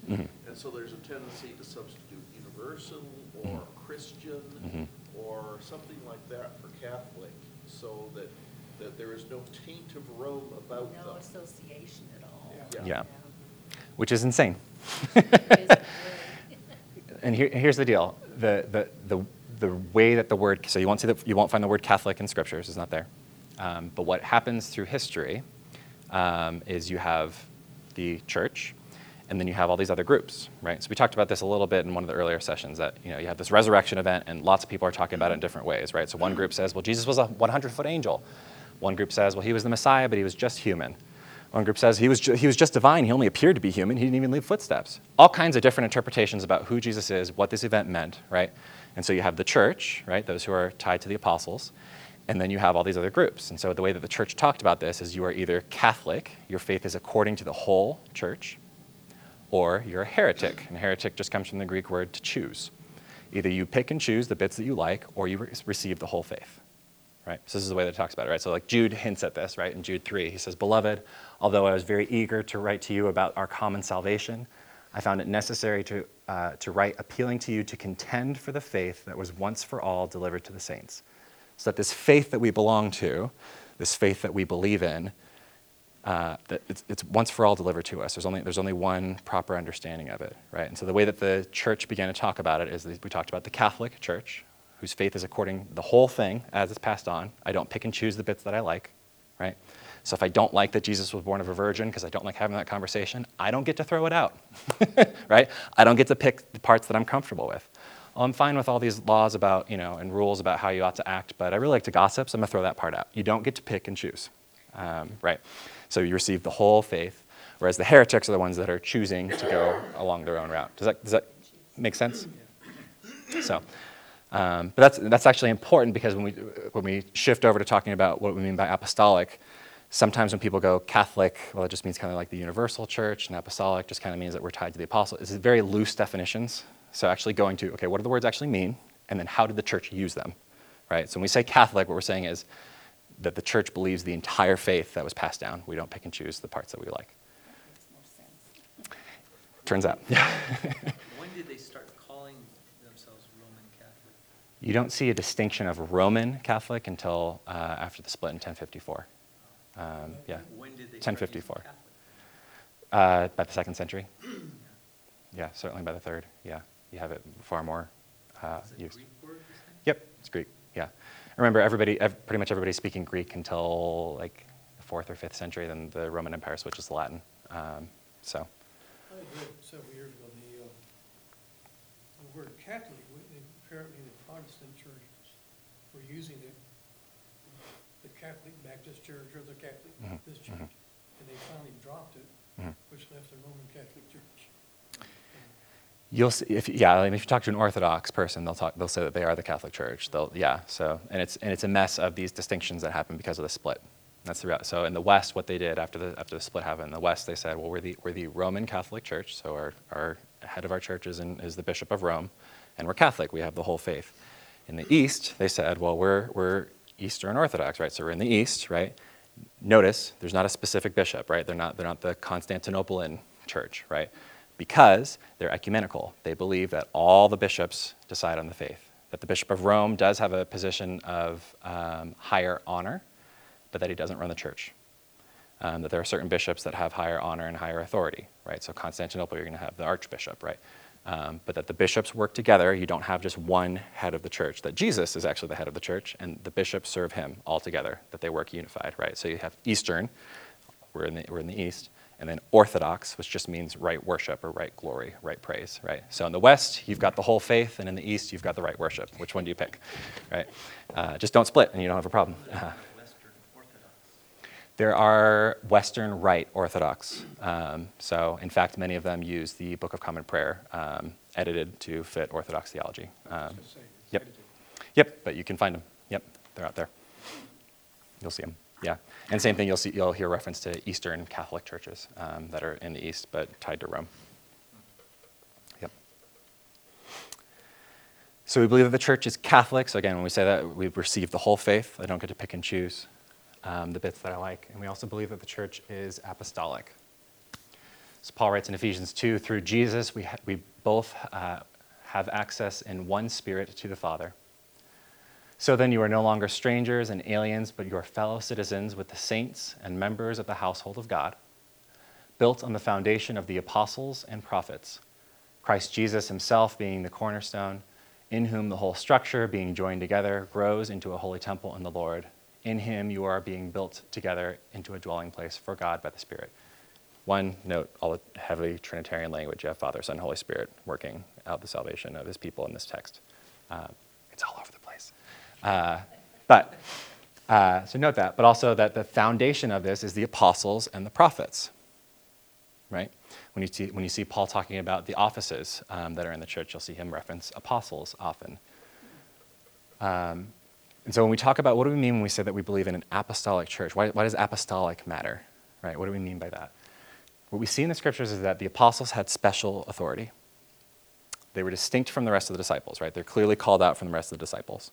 Mhm. And so there's a tendency to substitute universal or Mhm. Christian Mhm. or something like that for Catholic, so that, that there is no taint of Rome about them. No association at all. Yeah. Yeah. which is insane. It is really. and here, here's the deal: the, the, the, the way that the word so you won't see the, you won't find the word Catholic in scriptures; it's not there. Um, but what happens through history um, is you have the church, and then you have all these other groups, right? So we talked about this a little bit in one of the earlier sessions. That you know you have this resurrection event, and lots of people are talking about it in different ways, right? So one group says, well, Jesus was a 100 foot angel. One group says, well, he was the Messiah, but he was just human. One group says he was, he was just divine. He only appeared to be human. He didn't even leave footsteps. All kinds of different interpretations about who Jesus is, what this event meant, right? And so you have the church, right? Those who are tied to the apostles. And then you have all these other groups. And so the way that the church talked about this is you are either Catholic, your faith is according to the whole church, or you're a heretic. And heretic just comes from the Greek word to choose. Either you pick and choose the bits that you like, or you re- receive the whole faith right? So this is the way that it talks about it, right? So like Jude hints at this, right? In Jude 3, he says, Beloved, although I was very eager to write to you about our common salvation, I found it necessary to, uh, to write appealing to you to contend for the faith that was once for all delivered to the saints. So that this faith that we belong to, this faith that we believe in, uh, that it's, it's once for all delivered to us. There's only, there's only one proper understanding of it, right? And so the way that the church began to talk about it is we talked about the Catholic Church, whose faith is according the whole thing as it's passed on. I don't pick and choose the bits that I like, right? So if I don't like that Jesus was born of a virgin because I don't like having that conversation, I don't get to throw it out, right? I don't get to pick the parts that I'm comfortable with. Well, I'm fine with all these laws about, you know, and rules about how you ought to act, but I really like to gossip, so I'm gonna throw that part out. You don't get to pick and choose, um, right? So you receive the whole faith, whereas the heretics are the ones that are choosing to go along their own route. Does that, does that make sense? So, um, but that's, that's actually important because when we, when we shift over to talking about what we mean by apostolic, sometimes when people go Catholic, well, it just means kind of like the universal church, and apostolic just kind of means that we're tied to the apostle. It's very loose definitions. So actually going to, okay, what do the words actually mean? And then how did the church use them? Right? So when we say Catholic, what we're saying is that the church believes the entire faith that was passed down. We don't pick and choose the parts that we like. Makes more sense. Turns out. When did they start calling themselves Roman Catholic? You don't see a distinction of Roman Catholic until uh, after the split in 1054. Um, yeah, When did they start using 1054. Uh, by the second century. Yeah, certainly by the third. Yeah, you have it far more uh, Is it used. Greek word. Yep, it's Greek. Yeah, remember everybody, ev- pretty much everybody's speaking Greek until like the fourth or fifth century. Then the Roman Empire switches to Latin. Um, so I read several years ago, the, uh, the word Catholic, apparently the Protestant churches were using it, the Catholic Baptist Church or the Catholic Mhm, this church, mhm. and they finally dropped it, mhm. which left the Roman Catholic Church. You'll see if yeah, I mean, if you talk to an Orthodox person, they'll talk. They'll say that they are the Catholic Church. They'll yeah. So and it's and it's a mess of these distinctions that happen because of the split. That's the. So in the West, what they did after the after the split happened, in the West they said, well, we're the we're the Roman Catholic Church. So our our head of our church is, in, is the Bishop of Rome, and we're Catholic. We have the whole faith. In the East, they said, well, we're we're Eastern Orthodox, right? So we're in the East, right? Notice there's not a specific bishop, right? They're not they're not the Constantinopolitan church, right? Because they're ecumenical. They believe that all the bishops decide on the faith. That the Bishop of Rome does have a position of um, higher honor, but that he doesn't run the church. Um, that there are certain bishops that have higher honor and higher authority, right? So Constantinople, you're going to have the archbishop, right? Um, but that the bishops work together. You don't have just one head of the church. That Jesus is actually the head of the church, and the bishops serve him all together. That they work unified, right? So you have Eastern, we're in the, we're in the East, and then Orthodox, which just means right worship or right glory, right praise, right? So in the West, you've got the whole faith, and in the East, you've got the right worship. Which one do you pick, right? Uh, just don't split, and you don't have a problem. Uh, there are Western Rite Orthodox. Um, so, in fact, many of them use the Book of Common Prayer, um, edited to fit Orthodox theology. Um, gonna say, it's yep. edited. Yep, but you can find them. Yep, they're out there. You'll see them. Yeah, and same thing. You'll see. You'll hear reference to Eastern Catholic churches um, that are in the East, but tied to Rome. Yep. So we believe that the church is Catholic. So again, when we say that, we've received the whole faith. I don't get to pick and choose um, the bits that I like. And we also believe that the church is apostolic. So Paul writes in Ephesians 2 through Jesus, we, ha- we both uh, have access in one spirit to the Father. So then you are no longer strangers and aliens, but you are fellow citizens with the saints and members of the household of God, built on the foundation of the apostles and prophets, Christ Jesus himself being the cornerstone, in whom the whole structure, being joined together, grows into a holy temple in the Lord. In him you are being built together into a dwelling place for God by the Spirit. One note, all the heavily Trinitarian language. You have Father, Son, Holy Spirit working out the salvation of his people in this text. Uh, it's all over the. Uh, but, uh, so note that, but also that the foundation of this is the apostles and the prophets, right? When you see, when you see Paul talking about the offices um, that are in the church, you'll see him reference apostles often. Um, and so when we talk about what do we mean when we say that we believe in an apostolic church, why, why does apostolic matter, right? What do we mean by that? What we see in the scriptures is that the apostles had special authority. They were distinct from the rest of the disciples, right? They're clearly called out from the rest of the disciples.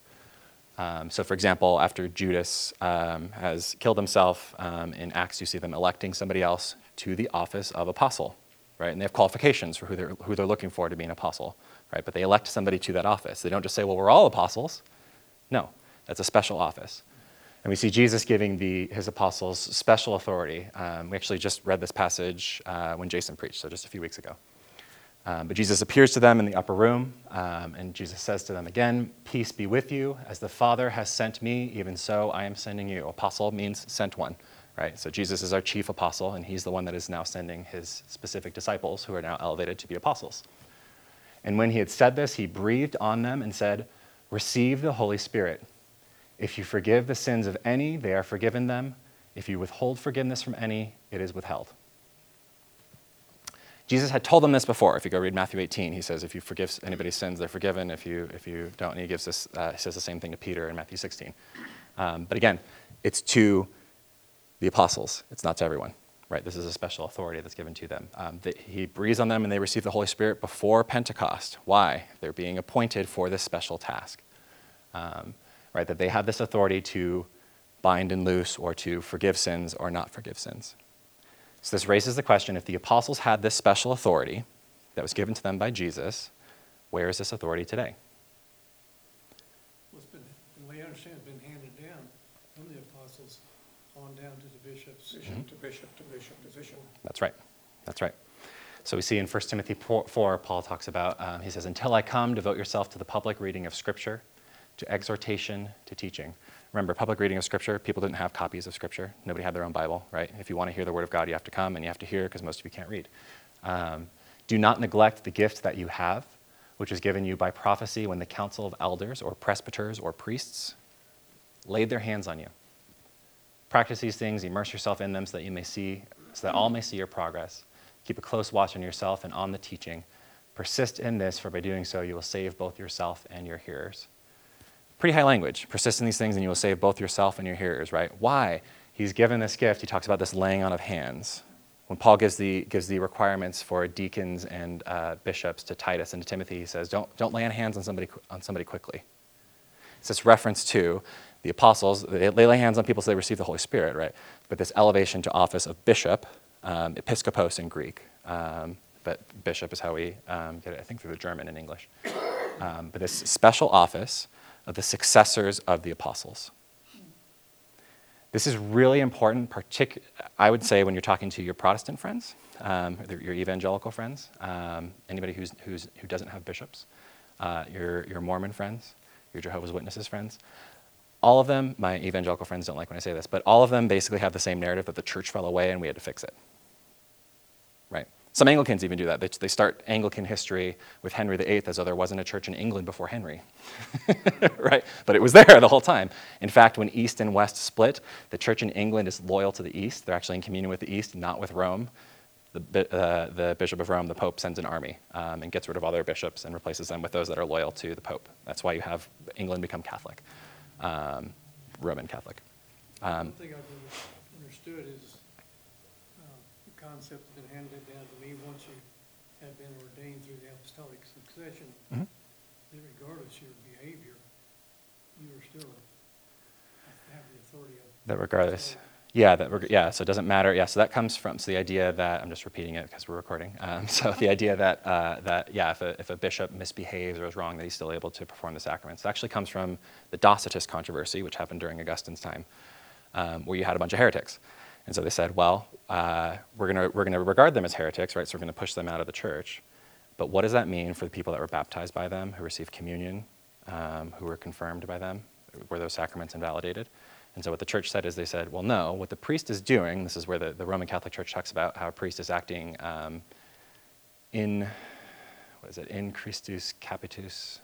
Um, so, for example, after Judas um, has killed himself um, in Acts, you see them electing somebody else to the office of apostle, right? And they have qualifications for who they're, who they're looking for to be an apostle, right? But they elect somebody to that office. They don't just say, well, we're all apostles. No, that's a special office. And we see Jesus giving the, his apostles special authority. Um, we actually just read this passage uh, when Jason preached, so just a few weeks ago. Um, but Jesus appears to them in the upper room, um, and Jesus says to them again, Peace be with you. As the Father has sent me, even so I am sending you. Apostle means sent one, right? So Jesus is our chief apostle, and he's the one that is now sending his specific disciples who are now elevated to be apostles. And when he had said this, he breathed on them and said, Receive the Holy Spirit. If you forgive the sins of any, they are forgiven them. If you withhold forgiveness from any, it is withheld. Jesus had told them this before. If you go read Matthew 18, he says, if you forgive anybody's sins, they're forgiven. If you, if you don't, and he gives this, uh, he says the same thing to Peter in Matthew 16. Um, but again, it's to the apostles. It's not to everyone, right? This is a special authority that's given to them. Um, the, he breathes on them and they receive the Holy Spirit before Pentecost. Why? They're being appointed for this special task, um, right? That they have this authority to bind and loose or to forgive sins or not forgive sins. So this raises the question if the apostles had this special authority that was given to them by Jesus, where is this authority today? Well, it's been, the way I understand it, it's been handed down from the apostles on down to the bishops. Bishop to bishop to bishop to bishop. That's right. That's right. So we see in 1 Timothy 4, Paul talks about, um, he says, Until I come, devote yourself to the public reading of Scripture, to exhortation, to teaching. Remember, public reading of Scripture, people didn't have copies of Scripture. Nobody had their own Bible, right? If you want to hear the Word of God, you have to come and you have to hear because most of you can't read. Um, do not neglect the gift that you have, which is given you by prophecy when the council of elders or presbyters or priests laid their hands on you. Practice these things, immerse yourself in them so that you may see, so that all may see your progress. Keep a close watch on yourself and on the teaching. Persist in this, for by doing so, you will save both yourself and your hearers. Pretty high language. Persist in these things, and you will save both yourself and your hearers, right? Why? He's given this gift. He talks about this laying on of hands. When Paul gives the, gives the requirements for deacons and uh, bishops to Titus and to Timothy, he says, don't, don't lay on hands on somebody, on somebody quickly. It's this reference to the apostles. They, lay hands on people so they receive the Holy Spirit, right? But this elevation to office of bishop, um, episkopos in Greek, um, but bishop is how we um, get it, I think, through the German and English. Um, but this special office of the successors of the apostles. This is really important, partic- I would say, when you're talking to your Protestant friends, um, your evangelical friends, um, anybody who's, who's, who doesn't have bishops, uh, your, your Mormon friends, your Jehovah's Witnesses friends. All of them, my evangelical friends don't like when I say this, but all of them basically have the same narrative that the church fell away and we had to fix it. Right? Some Anglicans even do that. They, they start Anglican history with Henry VIII as though there wasn't a church in England before Henry. right? But it was there the whole time. In fact, when East and West split, the church in England is loyal to the East. They're actually in communion with the East, not with Rome. The, uh, the Bishop of Rome, the Pope, sends an army um, and gets rid of all their bishops and replaces them with those that are loyal to the Pope. That's why you have England become Catholic, um, Roman Catholic. Um, One thing I've understood is concept has been handed down to me once you have been ordained through the apostolic succession, Mhm. that regardless of your behavior, you are still have the authority of. that regardless. Yeah, that yeah. So it doesn't matter. Yeah. So that comes from so the idea that I'm just repeating it because we're recording. Um, so the idea that uh, that yeah, if a, if a bishop misbehaves or is wrong, that he's still able to perform the sacraments. It actually comes from the Donatist controversy, which happened during Augustine's time, um, where you had a bunch of heretics, And so they said, well, uh, we're going we're gonna regard them as heretics, right? So we're going to push them out of the church. But what does that mean for the people that were baptized by them, who received communion, um, who were confirmed by them? Were those sacraments invalidated? And so what the church said is they said, well, no, what the priest is doing, this is where the, the Roman Catholic Church talks about how a priest is acting um, in, what is it, in Christus Capitus,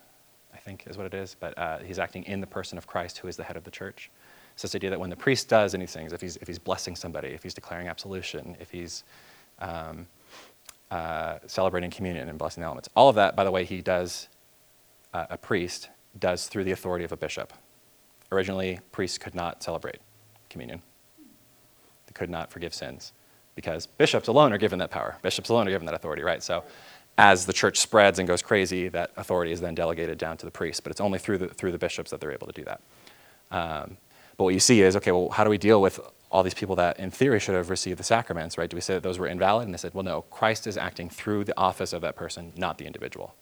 I think is what it is, but uh, he's acting in the person of Christ, who is the head of the church. So this idea that when the priest does any things, if he's, if he's blessing somebody, if he's declaring absolution, if he's um, uh, celebrating communion and blessing the elements, all of that, by the way, he does, uh, a priest does through the authority of a bishop. Originally, priests could not celebrate communion. They could not forgive sins because bishops alone are given that power. Bishops alone are given that authority, right? So as the church spreads and goes crazy, that authority is then delegated down to the priests, but it's only through the, through the bishops that they're able to do that. Um, but what you see is, okay, well, how do we deal with all these people that in theory should have received the sacraments, right? Do we say that those were invalid? And they said, well, no, Christ is acting through the office of that person, not the individual.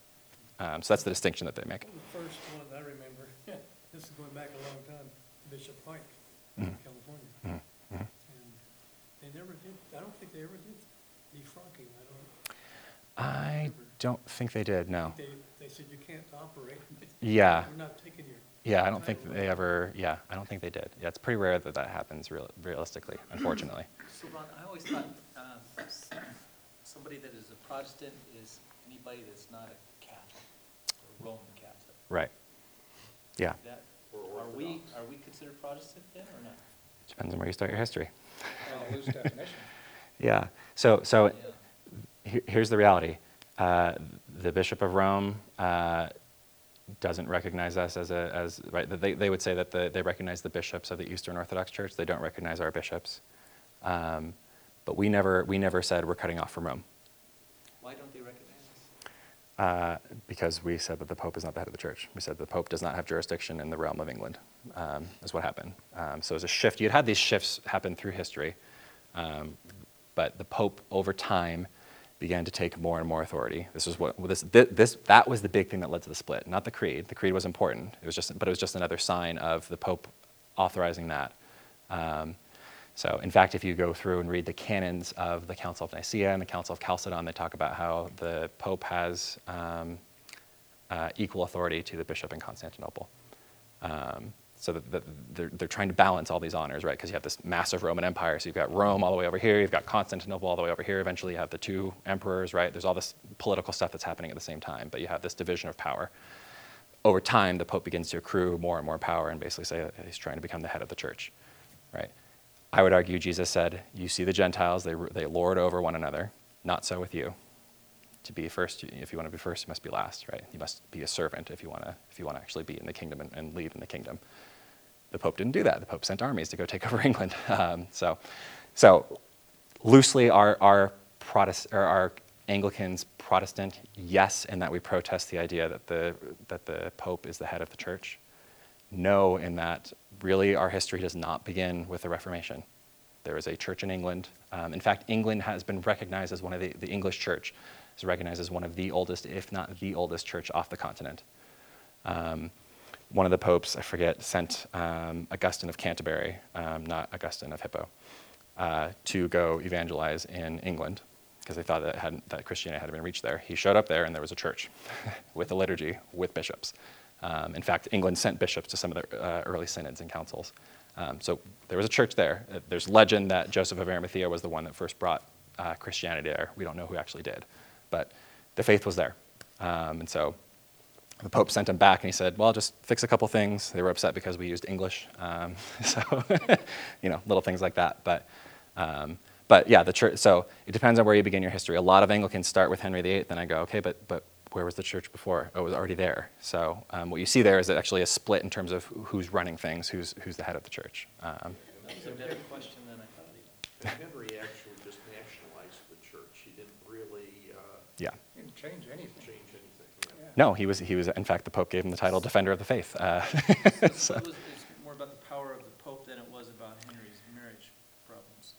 Um, so that's the distinction that they make. The first one I remember, this is going back a long time, Bishop Pike, Mhm. California. Mhm, mhm. And they never did, I don't think they ever did defrocking, I don't. I don't think they did, no. They, they said you can't operate. Yeah. We're not taking your. Yeah, I don't think they ever, yeah, I don't think they did. Yeah, it's pretty rare that that happens real, realistically, unfortunately. So Ron, I always thought um, s- somebody that is a Protestant is anybody that's not a Catholic or Roman Catholic. Right. Yeah, That, are we, are we considered Protestant then or not? It depends on where you start your history. Uh, Loose definition. Yeah, so, so Yeah. he- here's the reality. Uh, the Bishop of Rome uh, doesn't recognize us as a, as, right, they, they would say that the, they recognize the bishops of the Eastern Orthodox Church. They don't recognize our bishops. Um, but we never, we never said we're cutting off from Rome. Why don't they recognize us? Uh, because we said that the Pope is not the head of the church. We said the Pope does not have jurisdiction in the realm of England, um, is what happened. Um, so it was a shift. You'd had these shifts happen through history, um, but the Pope over time began to take more and more authority. This was what this, thi- this that was the big thing that led to the split, not the creed. The creed was important. It was just, but it was just another sign of the Pope authorizing that. Um, so, in fact, if you go through and read the canons of the Council of Nicaea and the Council of Chalcedon, they talk about how the Pope has um, uh, equal authority to the bishop in Constantinople. Um, so that, they're, they're trying to balance all these honors, right? Because you have this massive Roman Empire. So you've got Rome all the way over here, you've got Constantinople all the way over here. Eventually, you have the two emperors, right? There's all this political stuff that's happening at the same time, but you have this division of power. Over time, the Pope begins to accrue more and more power and basically say he's trying to become the head of the church, right? I would argue Jesus said, You see the Gentiles, they, they lord over one another. Not so with you. To be first, if you want to be first, you must be last, right? You must be a servant if you want to, if you want to actually be in the kingdom and, and lead in the kingdom. The Pope didn't do that. The Pope sent armies to go take over England. Um, so, so loosely, our, our, Protest, our Anglicans Protestant? Yes, in that we protest the idea that the, that the Pope is the head of the church. No, in that really our history does not begin with the Reformation. There is a church in England. Um, in fact, England has been recognized as one of the, the English church is recognized as one of the oldest, if not the oldest, church off the continent. Um, one of the popes, I forget, sent um, Augustine of Canterbury, um, not Augustine of Hippo, uh, to go evangelize in England because they thought that, hadn't, that Christianity hadn't been reached there. He showed up there and there was a church with a liturgy with bishops. Um, in fact, England sent bishops to some of the uh, early synods and councils. Um, so there was a church there. Uh, There's legend that Joseph of Arimathea was the one that first brought uh, Christianity there. We don't know who actually did, but the faith was there. Um, and so the Pope sent him back and he said, Well, just fix a couple things. They were upset because we used English. Um, so, you know, little things like that. But, um, but yeah, the church, so it depends on where you begin your history. A lot of Anglicans start with Henry VIII, then I go, okay, but, but where was the church before? Oh, it was already there. So um, what you see there is actually a split in terms of who's running things, who's, who's the head of the church. Um, That was a better question than I thought Henry actually just nationalized the church. He didn't really uh, yeah. Didn't change anything. change anything. yeah. Yeah. No, he was, he was, in fact, the Pope gave him the title Defender of the Faith. Uh, So so- it was, more about the power of the Pope than it was about Henry's marriage problems.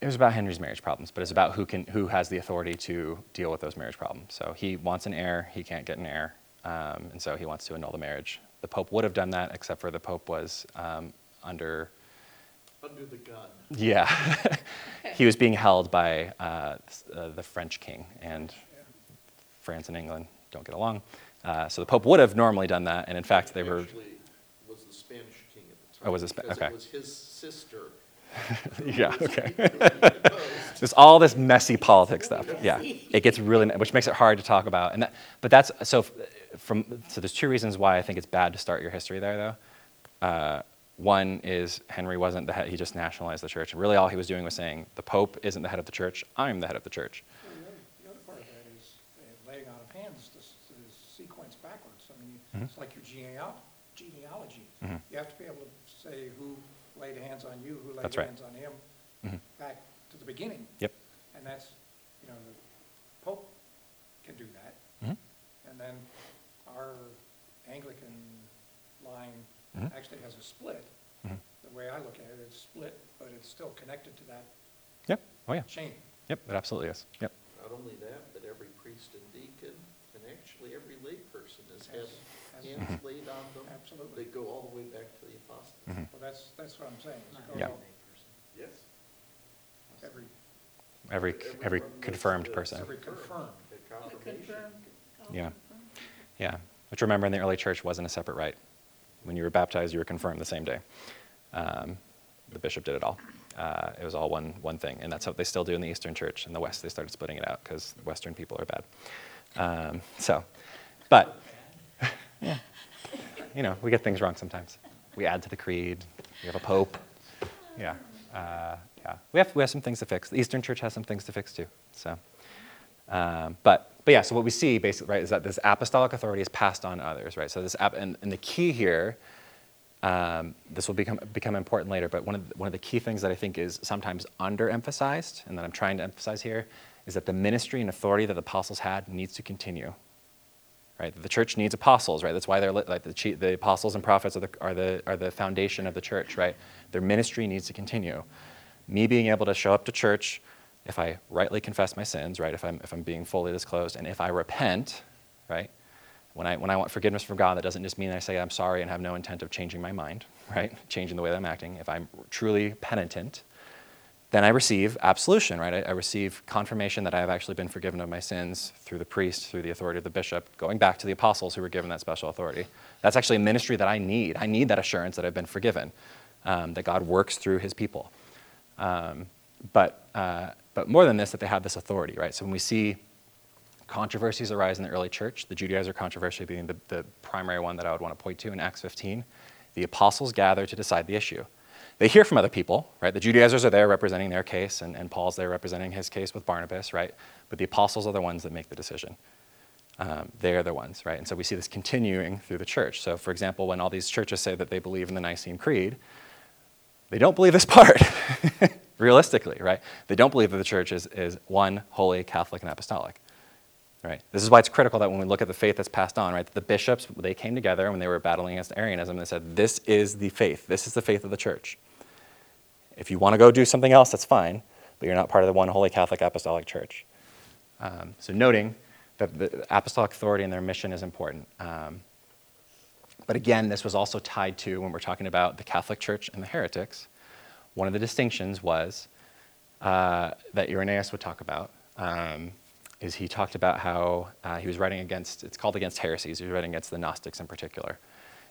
It was about Henry's marriage problems, but it's about who can who has the authority to deal with those marriage problems. So he wants an heir, he can't get an heir, um, and so he wants to annul the marriage. The Pope would have done that, except for the Pope was um, under Under the gun. Yeah. he was being held by uh, uh, the French king, and France and England don't get along. Uh, so the Pope would have normally done that, and in fact, they were. Actually, was the Spanish king at the time. Oh, was it okay. it was his sister. Yeah, okay. There's all this messy politics stuff. Yeah, it gets really, which makes it hard to talk about. And that, but that's so. From so, there's two reasons why I think it's bad to start your history there, though. Uh, one is Henry wasn't the head; he just nationalized the church, and really all he was doing was saying the Pope isn't the head of the church. I'm the head of the church. Well, The other, the other part of that is uh, laying out of hands, this, this sequence backwards. I mean, Mm-hmm. it's like your geneal- genealogy. Mhm. You have to be able to say who laid hands on you, who laid That's right. hands on him, Mhm. back to the beginning. Yep. And that's, you know, the Pope can do that. Mhm. And then our Anglican line Mhm. actually has a split. The way I look at it, it's split, but it's still connected to that Yep. Oh yeah. chain. Yep. It absolutely is. Yep. Not only that, but every priest and deacon, and actually every layperson has had Has- has- hands laid on them. Absolutely. They go all the way back to the apostles. Mhm. Well, that's, that's what I'm saying. is go Yeah. all- Yes. Every, Every every confirmed person. every confirmed. The Oh, confirmation. confirmed. Yeah. confirmed. Yeah, which remember in the early church wasn't a separate rite. When you were baptized, you were confirmed the same day. Um, the bishop did it all. Uh, it was all one one thing, and that's what they still do in the Eastern Church. In the West, they started splitting it out because Western people are bad. Um, so, but yeah, you know, we get things wrong sometimes. We add to the creed. We have a pope. Yeah, uh, yeah. We have we have some things to fix. The Eastern Church has some things to fix too. So. Um, but, but yeah, so what we see basically, right, is that this apostolic authority is passed on to others, right? So this, ap- and, and the key here, um, this will become, become important later, but one of, the, one of the key things that I think is sometimes underemphasized, and that I'm trying to emphasize here, is that the ministry and authority that the apostles had needs to continue. Right? The church needs apostles, right? That's why they're like the, the apostles and prophets are the, are, the, are the foundation of the church, right? Their ministry needs to continue. Me being able to show up to church, if I rightly confess my sins, right? If I'm, if I'm being fully disclosed, and if I repent, right? When I, when I want forgiveness from God, that doesn't just mean I say I'm sorry and have no intent of changing my mind, right? Changing the way that I'm acting. If I'm truly penitent, then I receive absolution, right? I, I receive confirmation that I have actually been forgiven of my sins through the priest, through the authority of the bishop, going back to the apostles who were given that special authority. That's actually a ministry that I need. I need that assurance that I've been forgiven, um, that God works through his people. Um, but, uh, but more than this, that they have this authority, right? So when we see controversies arise in the early church, the Judaizer controversy being the, the primary one that I would want to point to in Acts 15, the apostles gather to decide the issue. They hear from other people, right? The Judaizers are there representing their case, and, and Paul's there representing his case with Barnabas, right? But the apostles are the ones that make the decision. Um, they're the ones, right? And so we see this continuing through the church. So, for example, when all these churches say that they believe in the Nicene Creed, they don't believe this part, realistically, right? They don't believe that the church is, is one, holy, Catholic, and apostolic, right? This is why it's critical that when we look at the faith that's passed on, right, the bishops, they came together when they were battling against Arianism, they said, this is the faith. This is the faith of the church. If you want to go do something else, that's fine, but you're not part of the one holy Catholic apostolic church. Um, so noting that the apostolic authority and their mission is important. Um, but again, this was also tied to when we're talking about the Catholic Church and the heretics. One of the distinctions was uh, that Irenaeus would talk about. Um, is he talked about how uh, he was writing against, it's called against heresies, he was writing against the Gnostics in particular.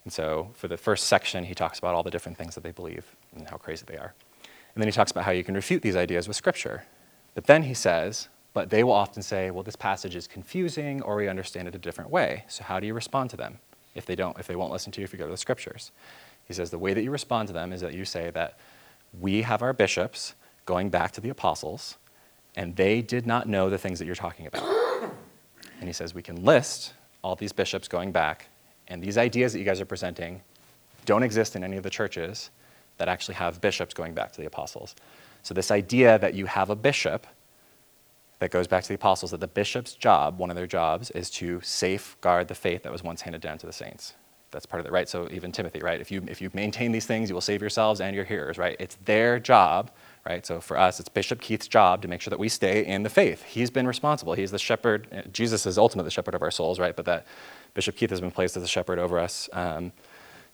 And so for the first section, he talks about all the different things that they believe and how crazy they are. And then he talks about how you can refute these ideas with Scripture. But then he says, but they will often say, well, this passage is confusing or we understand it a different way. So how do you respond to them if they don't, if they won't listen to you if you go to the Scriptures? He says the way that you respond to them is that you say that we have our bishops going back to the apostles, and they did not know the things that you're talking about. and he says we can list all these bishops going back, and these ideas that you guys are presenting don't exist in any of the churches that actually have bishops going back to the apostles. So, this idea that you have a bishop that goes back to the apostles, that the bishop's job, one of their jobs, is to safeguard the faith that was once handed down to the saints. That's part of it, right? So, even Timothy, right? If you, if you maintain these things, you will save yourselves and your hearers, right? It's their job, right? So, for us, it's Bishop Keith's job to make sure that we stay in the faith. He's been responsible. He's the shepherd. uh, Jesus is ultimately the shepherd of our souls, right? But that Bishop Keith has been placed as a shepherd over us. Um,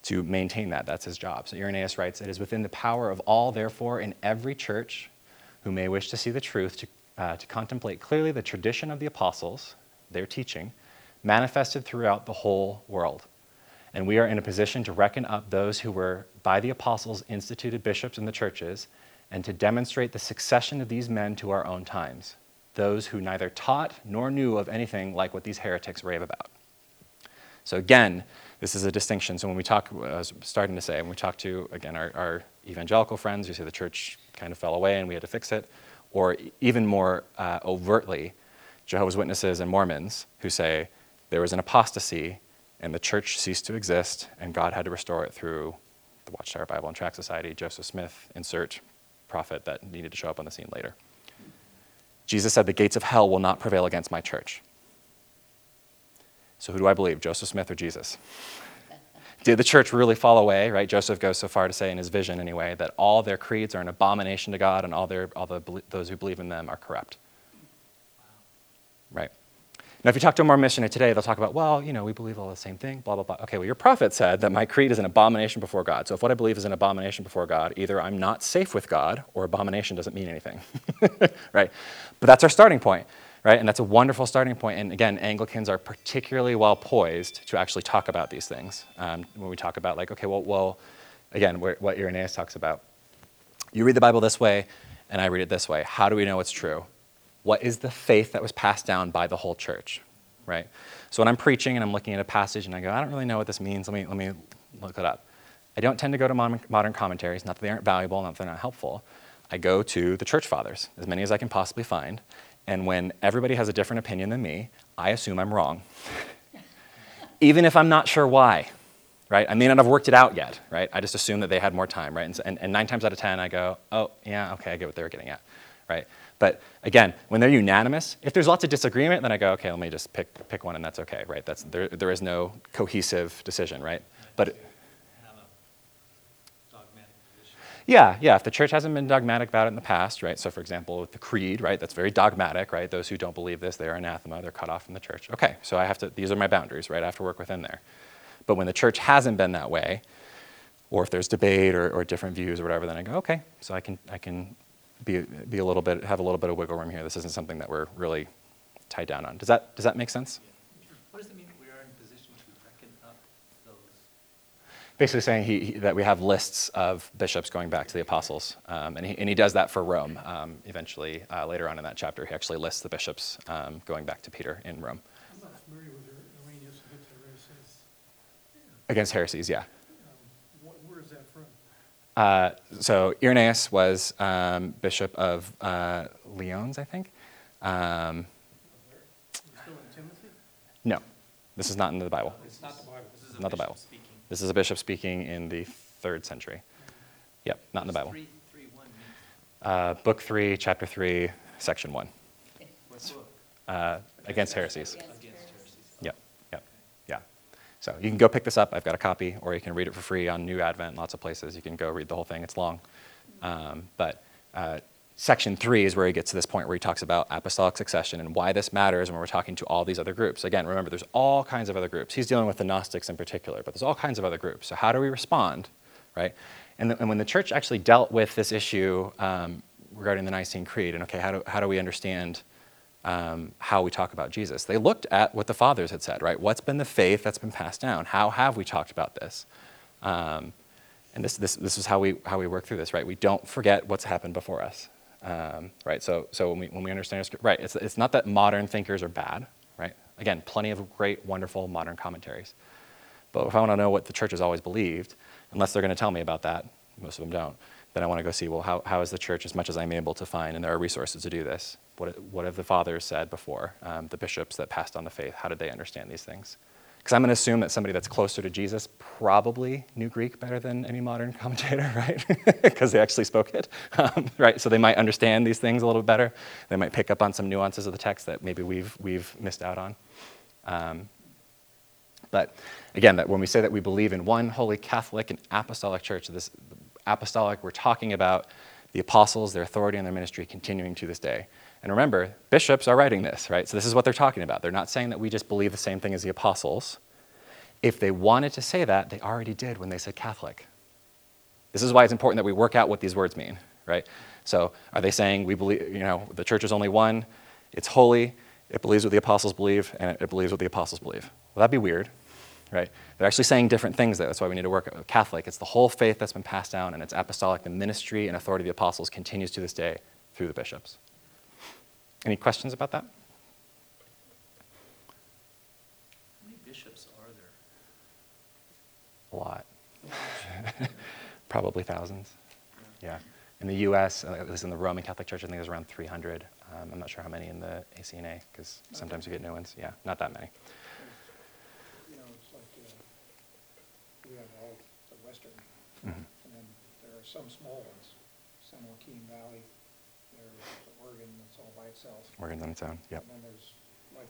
to maintain that. That's his job. So Irenaeus writes, It is within the power of all, therefore, in every church who may wish to see the truth, to, uh, to contemplate clearly the tradition of the apostles, their teaching, manifested throughout the whole world. And we are in a position to reckon up those who were by the apostles instituted bishops in the churches and to demonstrate the succession of these men to our own times, those who neither taught nor knew of anything like what these heretics rave about. So again, this is a distinction. So when we talk, I was starting to say, when we talk to, again, our, our evangelical friends who say the church kind of fell away and we had to fix it, or even more uh, overtly, Jehovah's Witnesses and Mormons who say there was an apostasy and the church ceased to exist and God had to restore it through the Watchtower Bible and Tract Society, Joseph Smith, insert prophet that needed to show up on the scene later. Jesus said, The gates of hell will not prevail against my church. So who do I believe, Joseph Smith or Jesus? Did the church really fall away, right? Joseph goes so far to say in his vision anyway that all their creeds are an abomination to God and all, their, all the, those who believe in them are corrupt. Now, if you talk to a Mormon missionary today, they'll talk about, well, you know, we believe all the same thing, blah, blah, blah. Okay, well, your prophet said that my creed is an abomination before God. So if what I believe is an abomination before God, either I'm not safe with God or abomination doesn't mean anything. right? But that's our starting point right? And that's a wonderful starting point. And again, Anglicans are particularly well poised to actually talk about these things. Um, when we talk about, like, okay, well, well again, what Irenaeus talks about. You read the Bible this way, and I read it this way. How do we know it's true? What is the faith that was passed down by the whole church, right? So when I'm preaching and I'm looking at a passage and I go, I don't really know what this means, let me, let me look it up. I don't tend to go to modern commentaries, not that they aren't valuable, not that they're not helpful. I go to the church fathers, as many as I can possibly find, and when everybody has a different opinion than me, I assume I'm wrong. Even if I'm not sure why, right? I may not have worked it out yet, right? I just assume that they had more time, right? And, and, and, nine times out of 10, I go, oh, yeah, okay, I get what they were getting at, right? But again, when they're unanimous, if there's lots of disagreement, then I go, okay, let me just pick, pick one and that's okay, right? That's, there, there is no cohesive decision, right? But Yeah, yeah. If the church hasn't been dogmatic about it in the past, right? So, for example, with the creed, right? That's very dogmatic, right? Those who don't believe this, they are anathema. They're cut off from the church. Okay, so I have to. These are my boundaries, right? I have to work within there. But when the church hasn't been that way, or if there's debate or, or different views or whatever, then I go, okay, so I can I can be be a little bit have a little bit of wiggle room here. This isn't something that we're really tied down on. Does that does that make sense? What does it mean we are in position to reckon up those? basically saying he, he, that we have lists of bishops going back to the apostles. Um, and, he, and he does that for Rome um, eventually. Uh, later on in that chapter, he actually lists the bishops um, going back to Peter in Rome. I'm not familiar with Irenaeus against heresies. Against heresies, yeah. Um, what, where is that from? Uh, so Irenaeus was um, bishop of uh, Lyons, I think. Um, Still in Timothy? no, this is not in the Bible. It's not the Bible. This is a Not the bishop Bible. speaking. This is a bishop speaking in the third century. Yep, not in the Bible. Three, three, one Uh, book 3, chapter 3, section 1. what book? Uh, against heresies. Against Against heresies. heresies. So you can go pick this up. I've got a copy, or you can read it for free on New Advent, lots of places. You can go read the whole thing. It's long. Um, but uh, section three is where he gets to this point where he talks about apostolic succession and why this matters when we're talking to all these other groups. Again, remember, there's all kinds of other groups. He's dealing with the Gnostics in particular, but there's all kinds of other groups. So how do we respond, right? And, the, and when the church actually dealt with this issue um, regarding the Nicene Creed, and okay, how do, how do we understand um, how we talk about Jesus. They looked at what the fathers had said, right? What's been the faith that's been passed down? How have we talked about this? Um, and this, this, this is how we, how we work through this, right? We don't forget what's happened before us, um, right? So, so when, we, when we understand, our, right, it's, it's not that modern thinkers are bad, right? Again, plenty of great, wonderful modern commentaries. But if I want to know what the church has always believed, unless they're going to tell me about that, most of them don't, then I want to go see, well, how, how is the church, as much as I'm able to find, and there are resources to do this, what, what have the fathers said before, um, the bishops that passed on the faith, how did they understand these things? Because I'm going to assume that somebody that's closer to Jesus probably knew Greek better than any modern commentator, right? Because they actually spoke it, um, right? So they might understand these things a little bit better. They might pick up on some nuances of the text that maybe we've, we've missed out on. Um, but again, that when we say that we believe in one holy Catholic and apostolic church, this apostolic, we're talking about the apostles, their authority, and their ministry continuing to this day. And remember, bishops are writing this, right? So this is what they're talking about. They're not saying that we just believe the same thing as the apostles If they wanted to say that, they already did when they said Catholic. This is why it's important that we work out what these words mean, right? So, are they saying we believe, you know, the church is only one, it's holy, it believes what the apostles believe, and it believes what the apostles believe? Well, that'd be weird, right? They're actually saying different things there. That's why we need to work out. Catholic, it's the whole faith that's been passed down, and it's apostolic. The ministry and authority of the apostles continues to this day through the bishops. Any questions about that? How many bishops are there? A lot. Probably thousands. Yeah. In the U.S., uh, at least in the Roman Catholic Church, I think there's around 300. Um, I'm not sure how many in the ACNA, because sometimes you get new ones. Yeah, not that many. You know, it's like, uh, we have all the western, Mhm. and then there some small ones, San Joaquin Valley, there's Oregon, that's all by itself. Oregon's on its own. Yep. And then there's, like,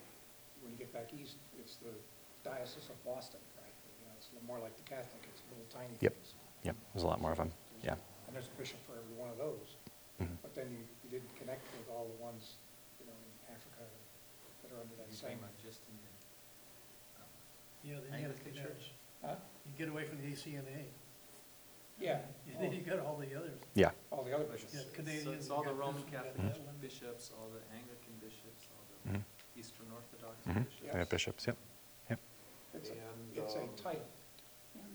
when you get back east, it's the Diocese of Boston, right? You know, it's a little more like the Catholic, it's little tiny Yep. things. Yep. There's a lot more of them. Yeah. And there's a bishop for every one of those. Mhm. But then you, you didn't connect with all the ones, you know, in Africa that are under that You're same. talking about just in the, um, Yeah, then you Anglican gotta, Church? Huh? you get away from the ACNA. Yeah. And then you got all the others. Yeah. All the other bishops. Yeah, So Canadian. it's all the got Roman this one, you got Catholic that one. bishops, all the Anglican bishops, all Mhm. the Eastern Orthodox hmm bishops. They have bishops. Yep. Yep. It's a, And, it's a um.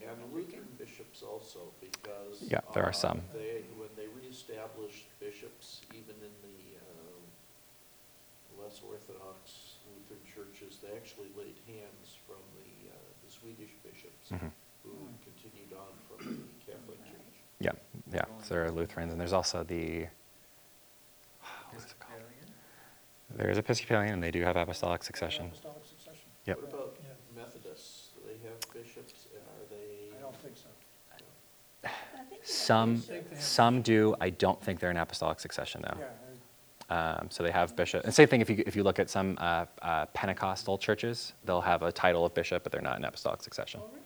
And Lutheran bishops also, because. Yeah, there are uh, some. They, when they reestablished bishops, even in the um, less orthodox Lutheran churches, they actually laid hands from the, uh, the Swedish bishops Mhm. who continued on from the Catholic Church. Yeah. Yeah. So there are Lutherans, and there's also the. What's it called? There's Episcopalian, and they do have apostolic succession. Apostolic succession? Yep. What about Yeah. Methodists? Do they have bishops, and are they? I don't think so. Some, think they some do. I don't think they're in apostolic succession, though. Yeah, Um, so they have bishop. And same thing if you, if you look at some uh, uh, Pentecostal churches, they'll have a title of bishop, but they're not in apostolic succession. Yep,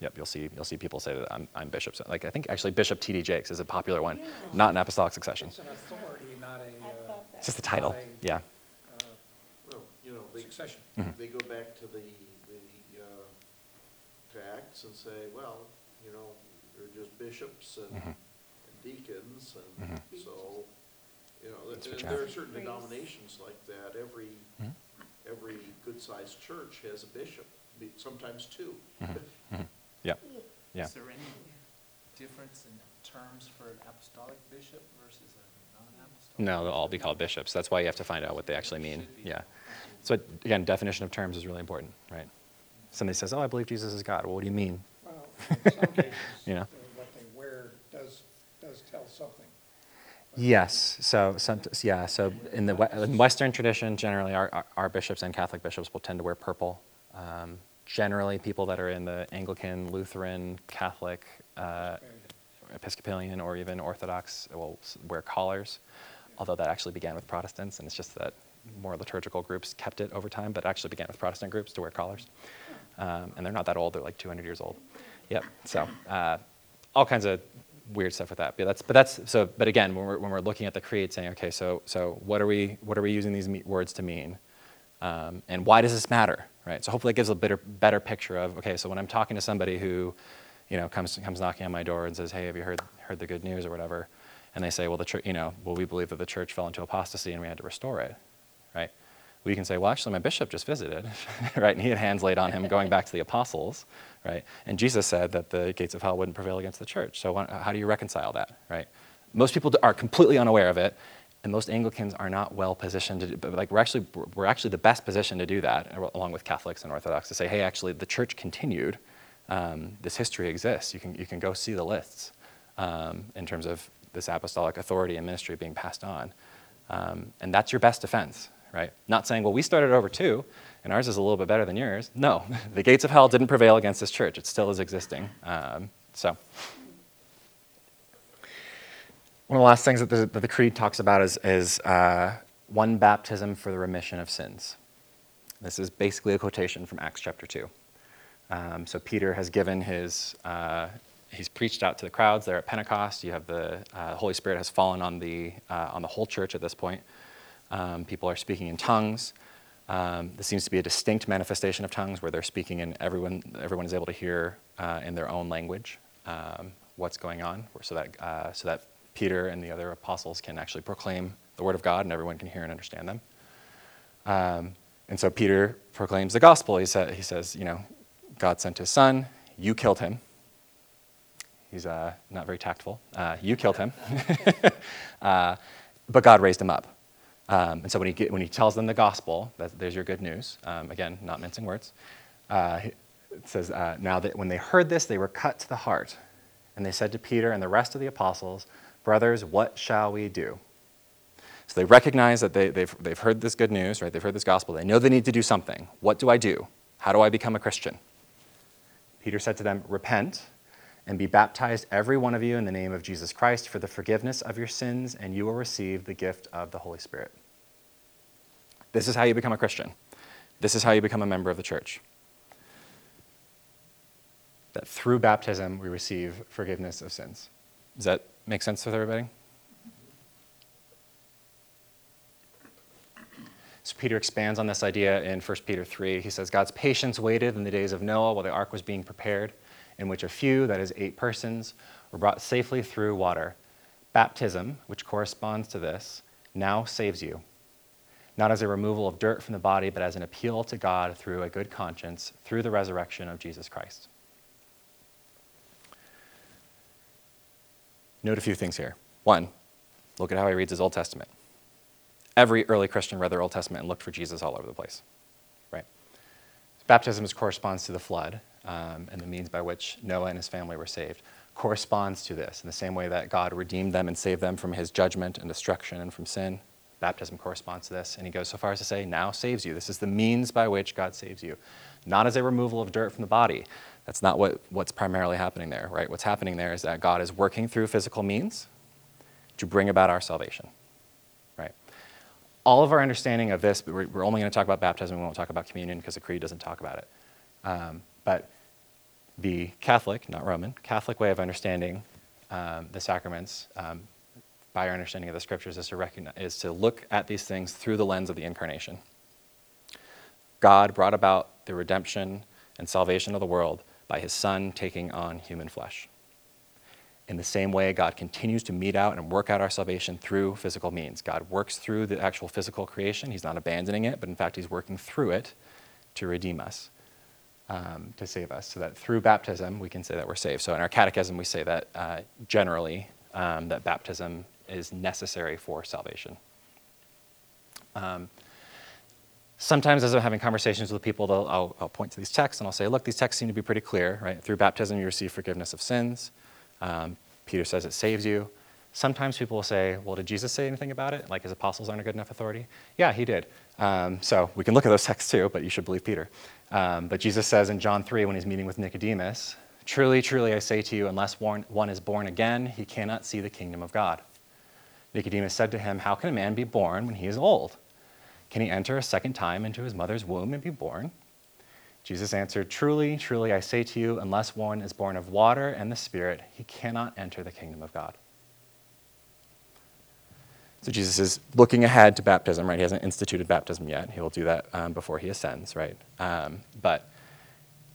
Yep, you'll see you'll see people say that I'm, I'm bishop. So, like I think actually Bishop T.D. Jakes is a popular one, yeah. not an apostolic succession. It's an authority, not a. Uh, just the title. A, yeah. Uh, well, you know, they, succession. Mm -hmm. They go back to the the uh, to Acts and say, well, you know, they're just bishops and, mm -hmm. and deacons, and mm -hmm. so you know, there, there are certain Praise. denominations like that. Every mm-hmm. every good-sized church has a bishop, sometimes 2 mm-hmm. Mm-hmm. Yeah. Yeah. Is there any difference in terms for an apostolic bishop versus a non-apostolic? No, they'll all be called bishops. That's why you have to find out what they actually mean. Yeah. So again, definition of terms is really important, right? Somebody says, "Oh, I believe Jesus is God." Well, what do you mean? Well, in some cases, You know? uh, what they wear does, does tell something. Yes. So, some, yeah. So, in the in Western tradition, generally, our, our, our bishops and Catholic bishops will tend to wear purple. Um, generally, people that are in the Anglican, Lutheran, Catholic, uh, Episcopalian, or even Orthodox will wear collars. Although that actually began with Protestants, and it's just that more liturgical groups kept it over time, but actually began with Protestant groups to wear collars. Um, and they're not that old; they're like 200 years old. Yep. So, uh, all kinds of weird stuff with that. But that's, but that's so. But again, when we're when we're looking at the creed, saying, okay, so so what are we what are we using these words to mean, um, and why does this matter, right? So hopefully it gives a better better picture of okay, so when I'm talking to somebody who, you know, comes comes knocking on my door and says, hey, have you heard heard the good news or whatever, and they say, well, the church, you know, well, we believe that the church fell into apostasy and we had to restore it, right? We can say, well, actually, my bishop just visited, right? And he had hands laid on him going back to the apostles, right? And Jesus said that the gates of hell wouldn't prevail against the church. So how do you reconcile that, right? Most people are completely unaware of it, and most Anglicans are not well positioned to do, but like we're actually, we're actually the best position to do that, along with Catholics and Orthodox, to say, hey, actually, the church continued. Um, this history exists. You can, you can go see the lists um, in terms of this apostolic authority and ministry being passed on. Um, and that's your best defense, right? Not saying, well, we started over too, and ours is a little bit better than yours. No, the gates of hell didn't prevail against this church. It still is existing. Um, so, one of the last things that the, that the Creed talks about is, is uh, one baptism for the remission of sins. This is basically a quotation from Acts chapter 2. Um, so Peter has given his, uh, he's preached out to the crowds there at Pentecost. You have the uh, Holy Spirit has fallen on the, uh, on the whole church at this point. Um, people are speaking in tongues. Um, this seems to be a distinct manifestation of tongues where they're speaking and everyone, everyone is able to hear uh, in their own language um, what's going on, so that, uh, so that Peter and the other apostles can actually proclaim the word of God and everyone can hear and understand them. Um, and so Peter proclaims the gospel. He, sa- he says, you know, God sent his son, you killed him. He's uh, not very tactful. Uh, you killed him. uh, but God raised him up. Um, and so when he, get, when he tells them the gospel, that, there's your good news. Um, again, not mincing words. Uh, it says, uh, Now that when they heard this, they were cut to the heart. And they said to Peter and the rest of the apostles, Brothers, what shall we do? So they recognize that they, they've, they've heard this good news, right? They've heard this gospel. They know they need to do something. What do I do? How do I become a Christian? Peter said to them, Repent and be baptized, every one of you, in the name of Jesus Christ for the forgiveness of your sins, and you will receive the gift of the Holy Spirit. This is how you become a Christian. This is how you become a member of the church. That through baptism, we receive forgiveness of sins. Does that make sense with everybody? So Peter expands on this idea in 1 Peter 3. He says, God's patience waited in the days of Noah while the ark was being prepared, in which a few, that is, eight persons, were brought safely through water. Baptism, which corresponds to this, now saves you, not as a removal of dirt from the body, but as an appeal to God through a good conscience, through the resurrection of Jesus Christ. Note a few things here. One, look at how he reads his Old Testament every early Christian read their Old Testament and looked for Jesus all over the place, right? Baptism corresponds to the flood um, and the means by which Noah and his family were saved. Corresponds to this in the same way that God redeemed them and saved them from his judgment and destruction and from sin. Baptism corresponds to this. And he goes so far as to say, now saves you. This is the means by which God saves you. Not as a removal of dirt from the body. That's not what, what's primarily happening there, right? What's happening there is that God is working through physical means to bring about our salvation right? all of our understanding of this, we're, only going to talk about baptism, we won't talk about communion because the creed doesn't talk about it. Um, but the Catholic, not Roman, Catholic way of understanding um, the sacraments um, by our understanding of the scriptures is to, recognize, is to look at these things through the lens of the incarnation. God brought about the redemption and salvation of the world by his Son taking on human flesh. In the same way, God continues to mete out and work out our salvation through physical means. God works through the actual physical creation. He's not abandoning it, but in fact, He's working through it to redeem us, um, to save us. So that through baptism, we can say that we're saved. So in our catechism, we say that uh, generally, um, that baptism is necessary for salvation. Um, sometimes as I'm having conversations with people, I'll, I'll, point to these texts and I'll say, look, these texts seem to be pretty clear, right? Through baptism, you receive forgiveness of sins. Um, Peter says it saves you. Sometimes people will say, well, did Jesus say anything about it? Like his apostles aren't a good enough authority? Yeah, he did. Um, so we can look at those texts too, but you should believe Peter. Um, but Jesus says in John 3, when he's meeting with Nicodemus, Truly, truly, I say to you, unless one is born again, he cannot see the kingdom of God. Nicodemus said to him, How can a man be born when he is old? Can he enter a second time into his mother's womb and be born? Jesus answered, Truly, truly, I say to you, unless one is born of water and the Spirit, he cannot enter the kingdom of God. So Jesus is looking ahead to baptism, right? He hasn't instituted baptism yet. He will do that um, before he ascends, right? Um, but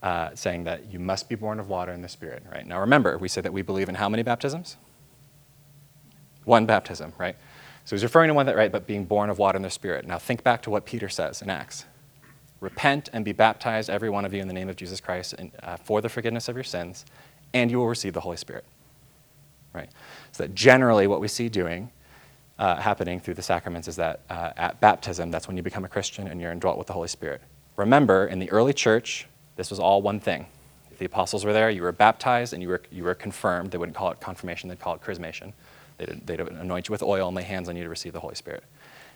uh, saying that you must be born of water and the Spirit, right? Now remember, we said that we believe in how many baptisms? One baptism, right? So he's referring to one that, right, but being born of water and the Spirit. Now think back to what Peter says in Acts. Repent and be baptized, every one of you, in the name of Jesus Christ in, uh, for the forgiveness of your sins, and you will receive the Holy Spirit. Right? So that generally what we see doing, uh, happening through the sacraments is that uh, at baptism, that's when you become a Christian and you're indwelt with the Holy Spirit. Remember, in the early church, this was all one thing. If the apostles were there, you were baptized and you were, you were confirmed. They wouldn't call it confirmation, they'd call it chrismation. They'd, they'd anoint you with oil and lay hands on you to receive the Holy Spirit.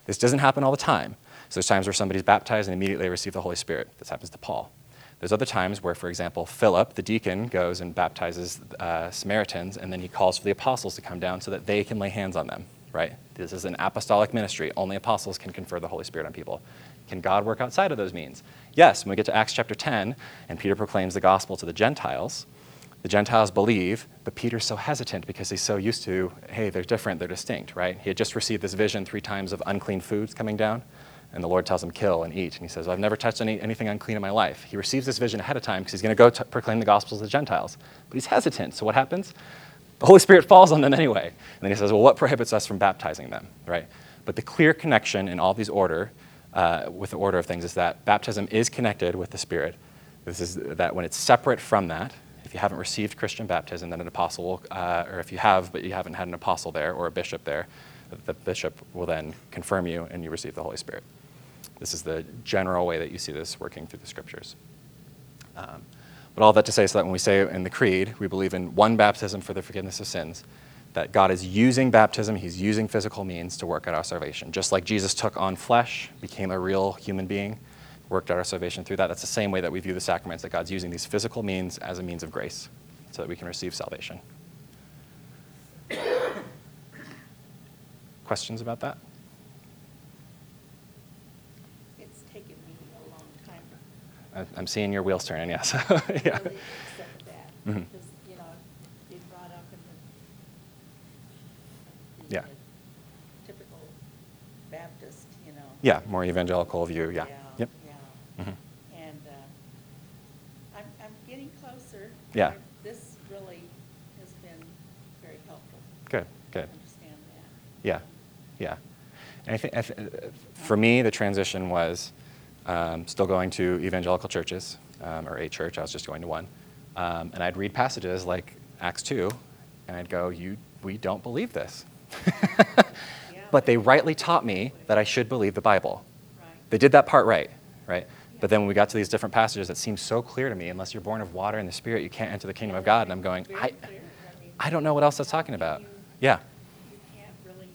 This doesn't happen all the time. So there's times where somebody's baptized and immediately they receive the Holy Spirit. This happens to Paul. There's other times where, for example, Philip, the deacon, goes and baptizes uh, Samaritans, and then he calls for the apostles to come down so that they can lay hands on them, right? This is an apostolic ministry. Only apostles can confer the Holy Spirit on people. Can God work outside of those means? Yes, when we get to Acts chapter 10, and Peter proclaims the gospel to the Gentiles, the Gentiles believe, but Peter's so hesitant because he's so used to, hey, they're different, they're distinct, right? He had just received this vision three times of unclean foods coming down And the Lord tells him, kill and eat. And he says, I've never touched any, anything unclean in my life. He receives this vision ahead of time because he's going to go proclaim the gospels to the Gentiles. But he's hesitant. So what happens? The Holy Spirit falls on them anyway. And then he says, well, what prohibits us from baptizing them, right? But the clear connection in all these order, uh, with the order of things, is that baptism is connected with the Spirit. This is that when it's separate from that, if you haven't received Christian baptism, then an apostle will, uh, or if you have, but you haven't had an apostle there or a bishop there, the bishop will then confirm you and you receive the Holy Spirit. This is the general way that you see this working through the scriptures. Um, but all that to say is that when we say in the Creed, we believe in one baptism for the forgiveness of sins, that God is using baptism, He's using physical means to work out our salvation. Just like Jesus took on flesh, became a real human being, worked out our salvation through that. That's the same way that we view the sacraments, that God's using these physical means as a means of grace so that we can receive salvation. Questions about that? It's taken me a long time I- I'm seeing your wheels turning, yes. yeah. really accept that. Mhm. Because, you know, being brought up in the, Yeah. typical Baptist, you know. Yeah, more evangelical view, yeah. Yeah. Mhm. And uh, I'm, I'm getting closer. Yeah. I- This really has been very helpful. Good, to good. Understand that. Yeah, yeah. And I think, I th- for me, the transition was um, still going to evangelical churches, um, or a church, I was just going to one. Um, and I'd read passages like Acts 2, and I'd go, you, we don't believe this. but they rightly taught me that I should believe the Bible. Right. They did that part right, right? But then when we got to these different passages that seemed so clear to me, unless you're born of water and the Spirit, you can't enter the kingdom of God. And I'm going, I. I don't know what else that's talking about. Yeah. You can't really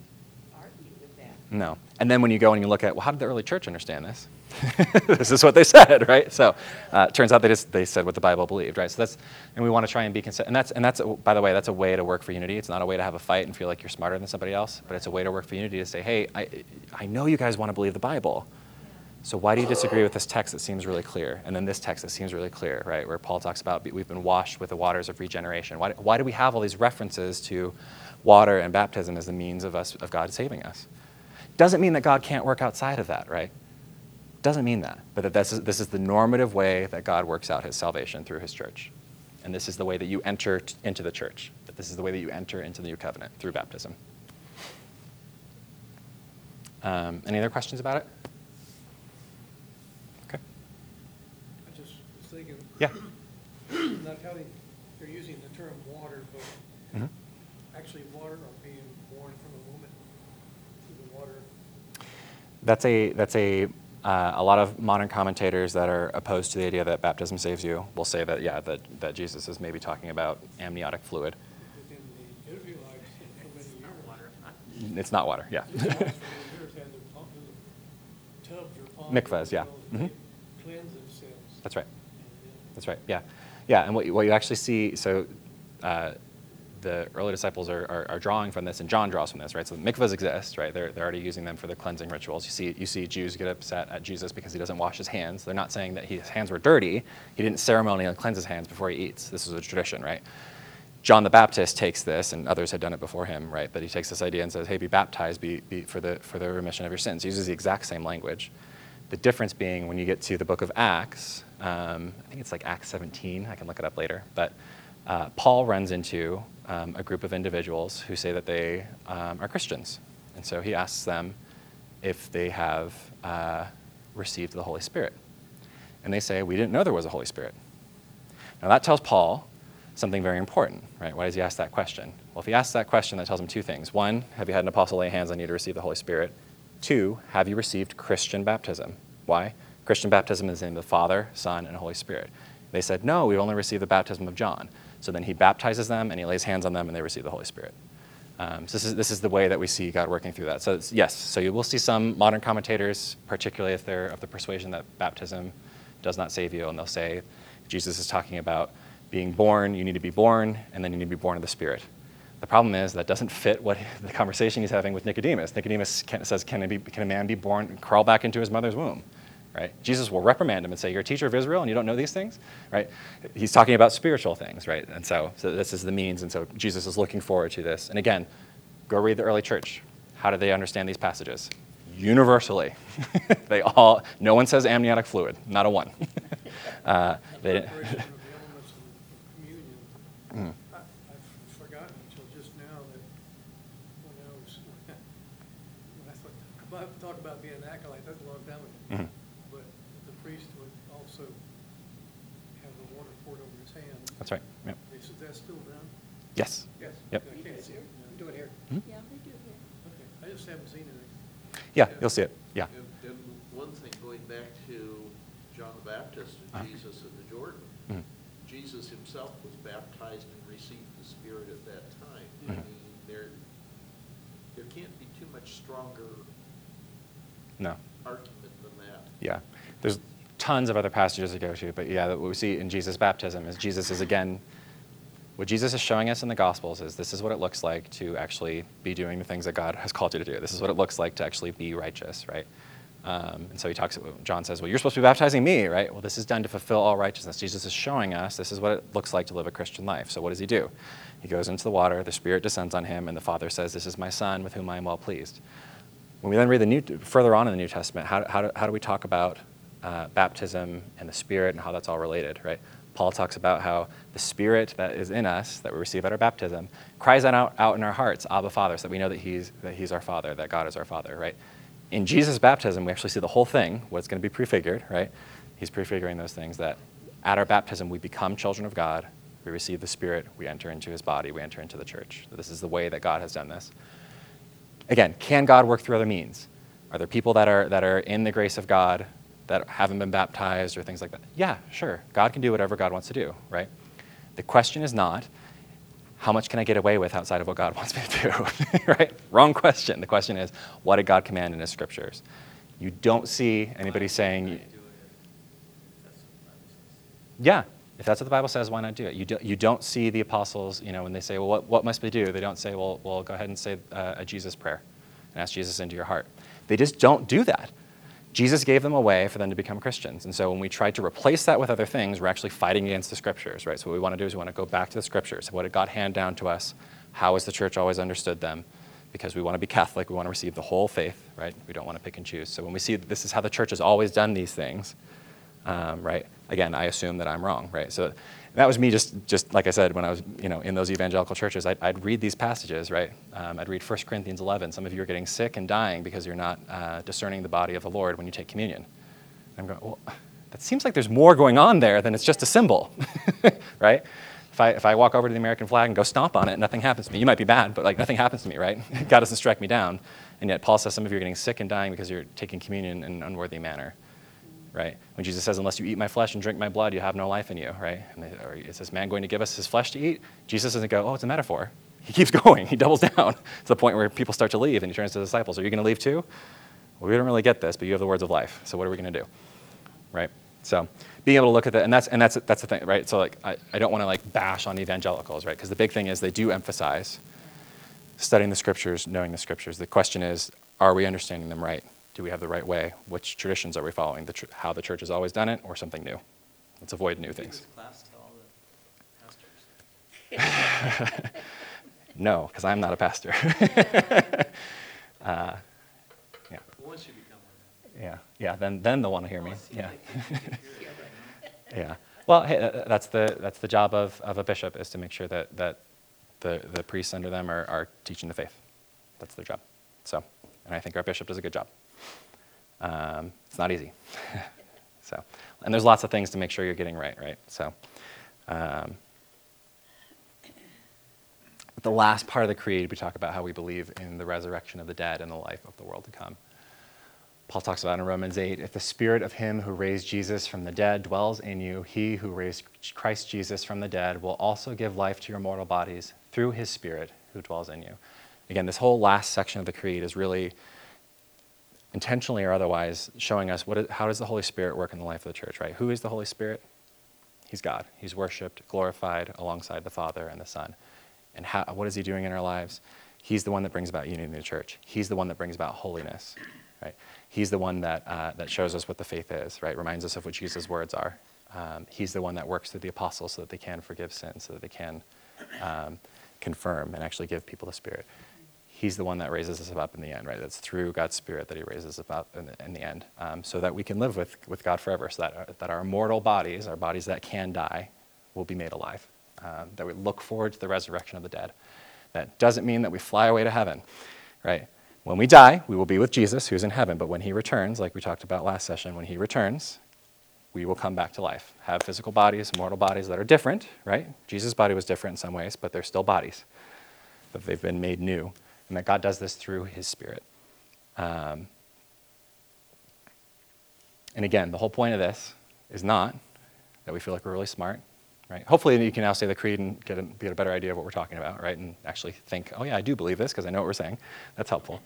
argue with that. No. And then when you go and you look at, well, how did the early church understand this? this is what they said, right? So uh, it turns out they just they said what the Bible believed, right? So that's, and we want to try and be consistent. And that's, and that's, by the way, that's a way to work for unity. It's not a way to have a fight and feel like you're smarter than somebody else, but it's a way to work for unity to say, hey, I, I know you guys want to believe the Bible. So why do you disagree with this text that seems really clear? And then this text that seems really clear, right? Where Paul talks about we've been washed with the waters of regeneration. Why, why do we have all these references to water and baptism as the means of us of God saving us? Doesn't mean that God can't work outside of that, right? Doesn't mean that. But that this is, this is the normative way that God works out his salvation through his church. And this is the way that you enter t- into the church. That this is the way that you enter into the new covenant through baptism. Um, any other questions about it? Okay. I just was thinking, Yeah. not having, they're using the term water, but Mhm. actually water are being born from a woman through the water. That's a that's a uh, a lot of modern commentators that are opposed to the idea that baptism saves you will say that yeah that, that Jesus is maybe talking about amniotic fluid. Within the Israelites for many years. It's not water. Yeah. Israelites for many years had their pump- little tubs or ponds. Mikvahs, yeah. you know, Mhm. Cleanse themselves. That's right. That's right. Yeah, yeah. And what you, what you actually see, so uh, the early disciples are, are, are drawing from this, and John draws from this, right? So the mikvahs exist, right? They're, they're already using them for the cleansing rituals. You see, you see Jews get upset at Jesus because he doesn't wash his hands. They're not saying that his hands were dirty. He didn't ceremonially cleanse his hands before he eats. This is a tradition, right? John the Baptist takes this, and others had done it before him, right? But he takes this idea and says, "Hey, be baptized, be, be for the for the remission of your sins." He uses the exact same language. The difference being when you get to the book of Acts, um, I think it's like Acts 17. I can look it up later, but uh, Paul runs into um, a group of individuals who say that they um, are Christians, and so he asks them if they have uh, received the Holy Spirit, and they say, "We didn't know there was a Holy Spirit." Now that tells Paul something very important, right? Why does he ask that question? Well, if he asks that question, that tells him two things. One, have you had an apostle lay hands on you to receive the Holy Spirit? Two, have you received Christian baptism? Why? Christian baptism is in the name of the Father, Son, and Holy Spirit. They said, no, we've only received the baptism of John. So then he baptizes them and he lays hands on them and they receive the Holy Spirit. Um, so this is, this is the way that we see God working through that. So yes, so you will see some modern commentators, particularly if they're of the persuasion that baptism does not save you, and they'll say Jesus is talking about being born, you need to be born, and then you need to be born of the Spirit. The problem is that doesn't fit what the conversation he's having with Nicodemus. Nicodemus says, can be, can a man be born, and crawl back into his mother's womb? Right? Jesus will reprimand him and say, You're a teacher of Israel and you don't know these things? Right? He's talking about spiritual things, right? And so, so this is the means, and so Jesus is looking forward to this. And again, go read the early church. How do they understand these passages? universally. they all, no one says amniotic fluid, not a one. uh, they, Preparation of the elements of of communion. Mm. I- I've forgotten until just now that when I was, when I thought, about- talk about being an acolyte, that's a long time ago. Mhm. But the priest would also have the water poured over his hands. That's right. Yep. Is that still done? Yes. Yes. Yep. I can't it. We do it here. Hmm? Yeah, they do here. Okay, I just haven't seen anything. Yeah, you'll see it. Yeah. And, and one thing, going back to John the Baptist Uh-huh. and Jesus in the Jordan, Mhm. Jesus himself was baptized and received the Spirit at that time. I Mhm. mean, there, there can't be too much stronger No. argument than that. Yeah. There's tons of other passages to go to, but yeah, what we see in Jesus' baptism is Jesus is again, what Jesus is showing us in the Gospels is this is what it looks like to actually be doing the things that God has called you to do. This is what it looks like to actually be righteous, right? Um, and so he talks, John says, well, you're supposed to be baptizing me, right? Well, this is done to fulfill all righteousness. Jesus is showing us this is what it looks like to live a Christian life. So what does he do? He goes into the water, the Spirit descends on him, and the Father says, this is my Son with whom I am well pleased. When we then read the New, further on in the New Testament, how, how, do, how do we talk about uh, baptism and the Spirit and how that's all related, right? Paul talks about how the Spirit that is in us, that we receive at our baptism, cries out, out in our hearts, Abba, Father, so that we know that he's, that he's our Father, that God is our Father, right? In Jesus' baptism, we actually see the whole thing, what's going to be prefigured, right? He's prefiguring those things that at our baptism, we become children of God, we receive the Spirit, we enter into his body, we enter into the church. This is the way that God has done this. Again, can God work through other means? Are there people that are, that are in the grace of God that haven't been baptized or things like that? Yeah, sure. God can do whatever God wants to do, right? The question is not, how much can I get away with outside of what God wants me to do, right? Wrong question. The question is, what did God command in His scriptures? You don't see anybody saying, Do it if that's what the Bible says. yeah, if that's what the Bible says, why not do it? You, do, you don't see the apostles, you know, when they say, well, what, what must we do? They don't say, well, well, go ahead and say uh, a Jesus prayer and ask Jesus into your heart. They just don't do that. Jesus gave them a way for them to become Christians. And so when we try to replace that with other things, we're actually fighting against the scriptures, right? So what we want to do is we want to go back to the scriptures. What did God hand down to us? How has the church always understood them? Because we want to be Catholic, we want to receive the whole faith, right? We don't want to pick and choose. So when we see that this is how the church has always done these things, um, right? Again, I assume that I'm wrong, right? So that was me just, just like I said, when I was, you know, in those evangelical churches, I'd, I'd read these passages, right? Um, I'd read 1 Corinthians 11. Some of you are getting sick and dying because you're not uh, discerning the body of the Lord when you take communion. And I'm going, well, that seems like there's more going on there than it's just a symbol, right? If I, if I walk over to the American flag and go stomp on it, nothing happens to me. You might be bad, but like nothing happens to me, right? God doesn't strike me down. And yet Paul says some of you are getting sick and dying because you're taking communion in an unworthy manner right? When Jesus says, unless you eat my flesh and drink my blood, you have no life in you, right? And they, or is this man going to give us his flesh to eat? Jesus doesn't go, oh, it's a metaphor. He keeps going. He doubles down to the point where people start to leave and he turns to the disciples, are you going to leave too? Well, we don't really get this, but you have the words of life. So what are we going to do, right? So being able to look at that, and that's, and that's, that's the thing, right? So like, I, I don't want to like bash on evangelicals, right? Because the big thing is they do emphasize studying the scriptures, knowing the scriptures. The question is, are we understanding them right? Do we have the right way? Which traditions are we following? The tr- how the church has always done it, or something new? Let's avoid new things. this class to all the pastors. No, because I'm not a pastor. uh, yeah, Once you become one. yeah, yeah. Then, then they'll want to hear me. Yeah, like they should hear it, you know? yeah. Well, hey, uh, that's the that's the job of, of a bishop is to make sure that that the the priests under them are, are teaching the faith. That's their job. So, and I think our bishop does a good job. Um, it's not easy. so, and there's lots of things to make sure you're getting right, right? So, um, the last part of the creed, we talk about how we believe in the resurrection of the dead and the life of the world to come. Paul talks about in Romans 8 if the spirit of him who raised Jesus from the dead dwells in you, he who raised Christ Jesus from the dead will also give life to your mortal bodies through his spirit who dwells in you. Again, this whole last section of the creed is really intentionally or otherwise showing us what is, how does the Holy Spirit work in the life of the church, right? Who is the Holy Spirit? He's God. He's worshiped, glorified alongside the Father and the Son. And how, what is he doing in our lives? He's the one that brings about unity in the church. He's the one that brings about holiness, right? He's the one that, uh, that shows us what the faith is, right? Reminds us of what Jesus' words are. Um, he's the one that works through the apostles so that they can forgive sins, so that they can um, confirm and actually give people the Spirit. He's the one that raises us up in the end, right? That's through God's Spirit that He raises us up in the, in the end, um, so that we can live with, with God forever, so that, uh, that our mortal bodies, our bodies that can die, will be made alive. Um, that we look forward to the resurrection of the dead. That doesn't mean that we fly away to heaven, right? When we die, we will be with Jesus, who's in heaven, but when He returns, like we talked about last session, when He returns, we will come back to life, have physical bodies, mortal bodies that are different, right? Jesus' body was different in some ways, but they're still bodies, but they've been made new, and that God does this through His Spirit. Um, and again, the whole point of this is not that we feel like we're really smart, right? Hopefully, you can now say the creed and get a, get a better idea of what we're talking about, right? And actually think, oh yeah, I do believe this because I know what we're saying. That's helpful.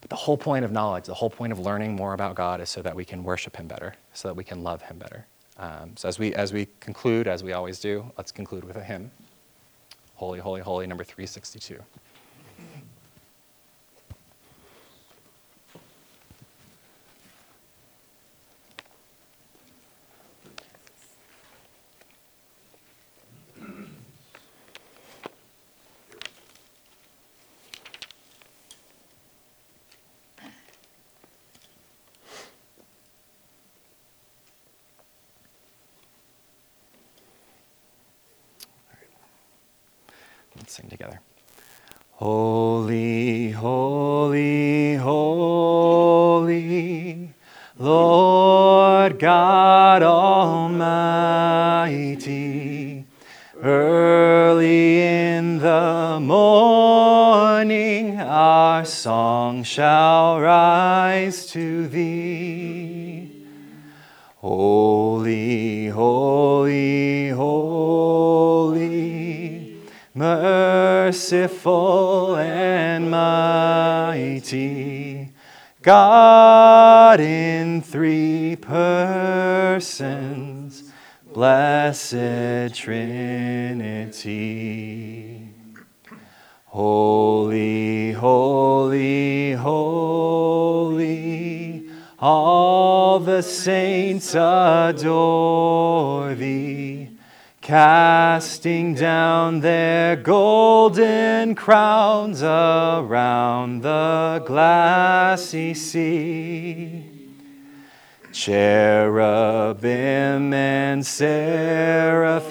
But the whole point of knowledge, the whole point of learning more about God is so that we can worship Him better, so that we can love Him better. Um, so as we as we conclude, as we always do, let's conclude with a hymn. Holy, holy, holy, number 362. Merciful and mighty, God in three persons, blessed Trinity. Holy, holy, holy, all the saints adore thee, casting down their golden crowns around the glassy sea. Cherubim and seraphim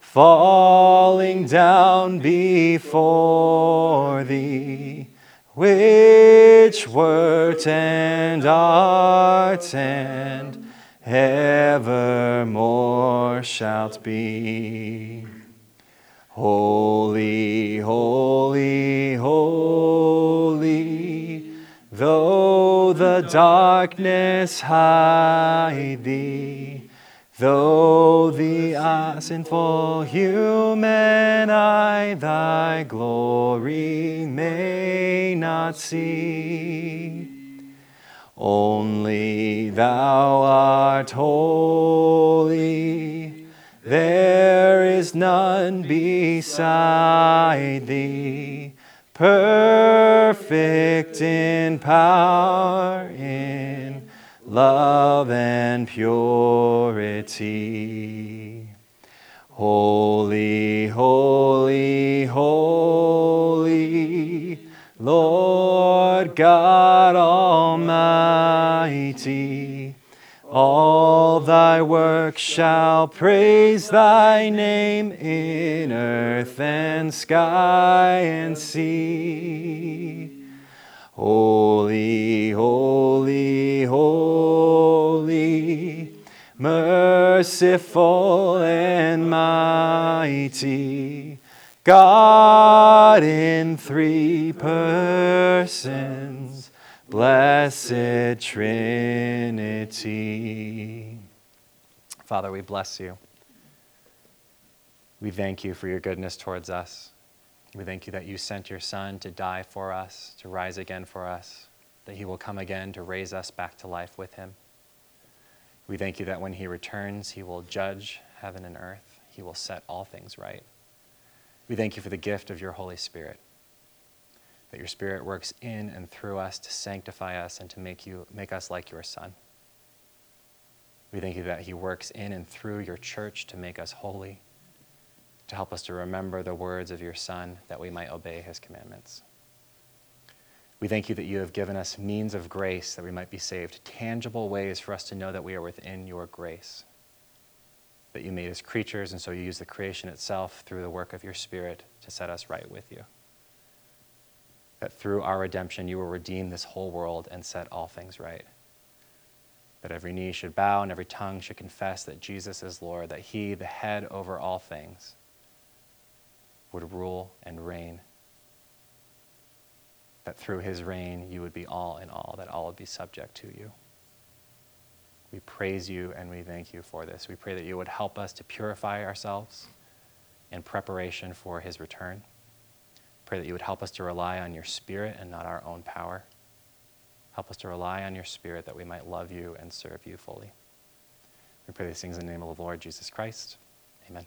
falling down before thee, which wert and art and evermore shalt be. Holy, holy, holy, though the darkness hide thee, though the eye- sinful human eye thy glory may not see. Only thou art holy, there is none beside thee, perfect in power, in love and purity. Holy, holy, holy, Lord God Almighty, all thy works shall praise thy name in earth and sky and sea. Holy, holy, holy, merciful and mighty, God in three persons, blessed Trinity. Father, we bless you. We thank you for your goodness towards us. We thank you that you sent your Son to die for us, to rise again for us, that he will come again to raise us back to life with him. We thank you that when he returns, he will judge heaven and earth, he will set all things right. We thank you for the gift of your Holy Spirit, that your Spirit works in and through us to sanctify us and to make, you, make us like your Son. We thank you that he works in and through your church to make us holy to help us to remember the words of your Son, that we might obey his commandments. We thank you that you have given us means of grace that we might be saved, tangible ways for us to know that we are within your grace. That you made us creatures, and so you use the creation itself through the work of your Spirit to set us right with you. That through our redemption, you will redeem this whole world and set all things right. That every knee should bow and every tongue should confess that Jesus is Lord, that he, the head over all things, would rule and reign that through his reign you would be all in all, that all would be subject to you. We praise you and we thank you for this. We pray that you would help us to purify ourselves in preparation for his return. Pray that you would help us to rely on your spirit and not our own power. Help us to rely on your spirit that we might love you and serve you fully. We pray these things in the name of the Lord Jesus Christ. Amen.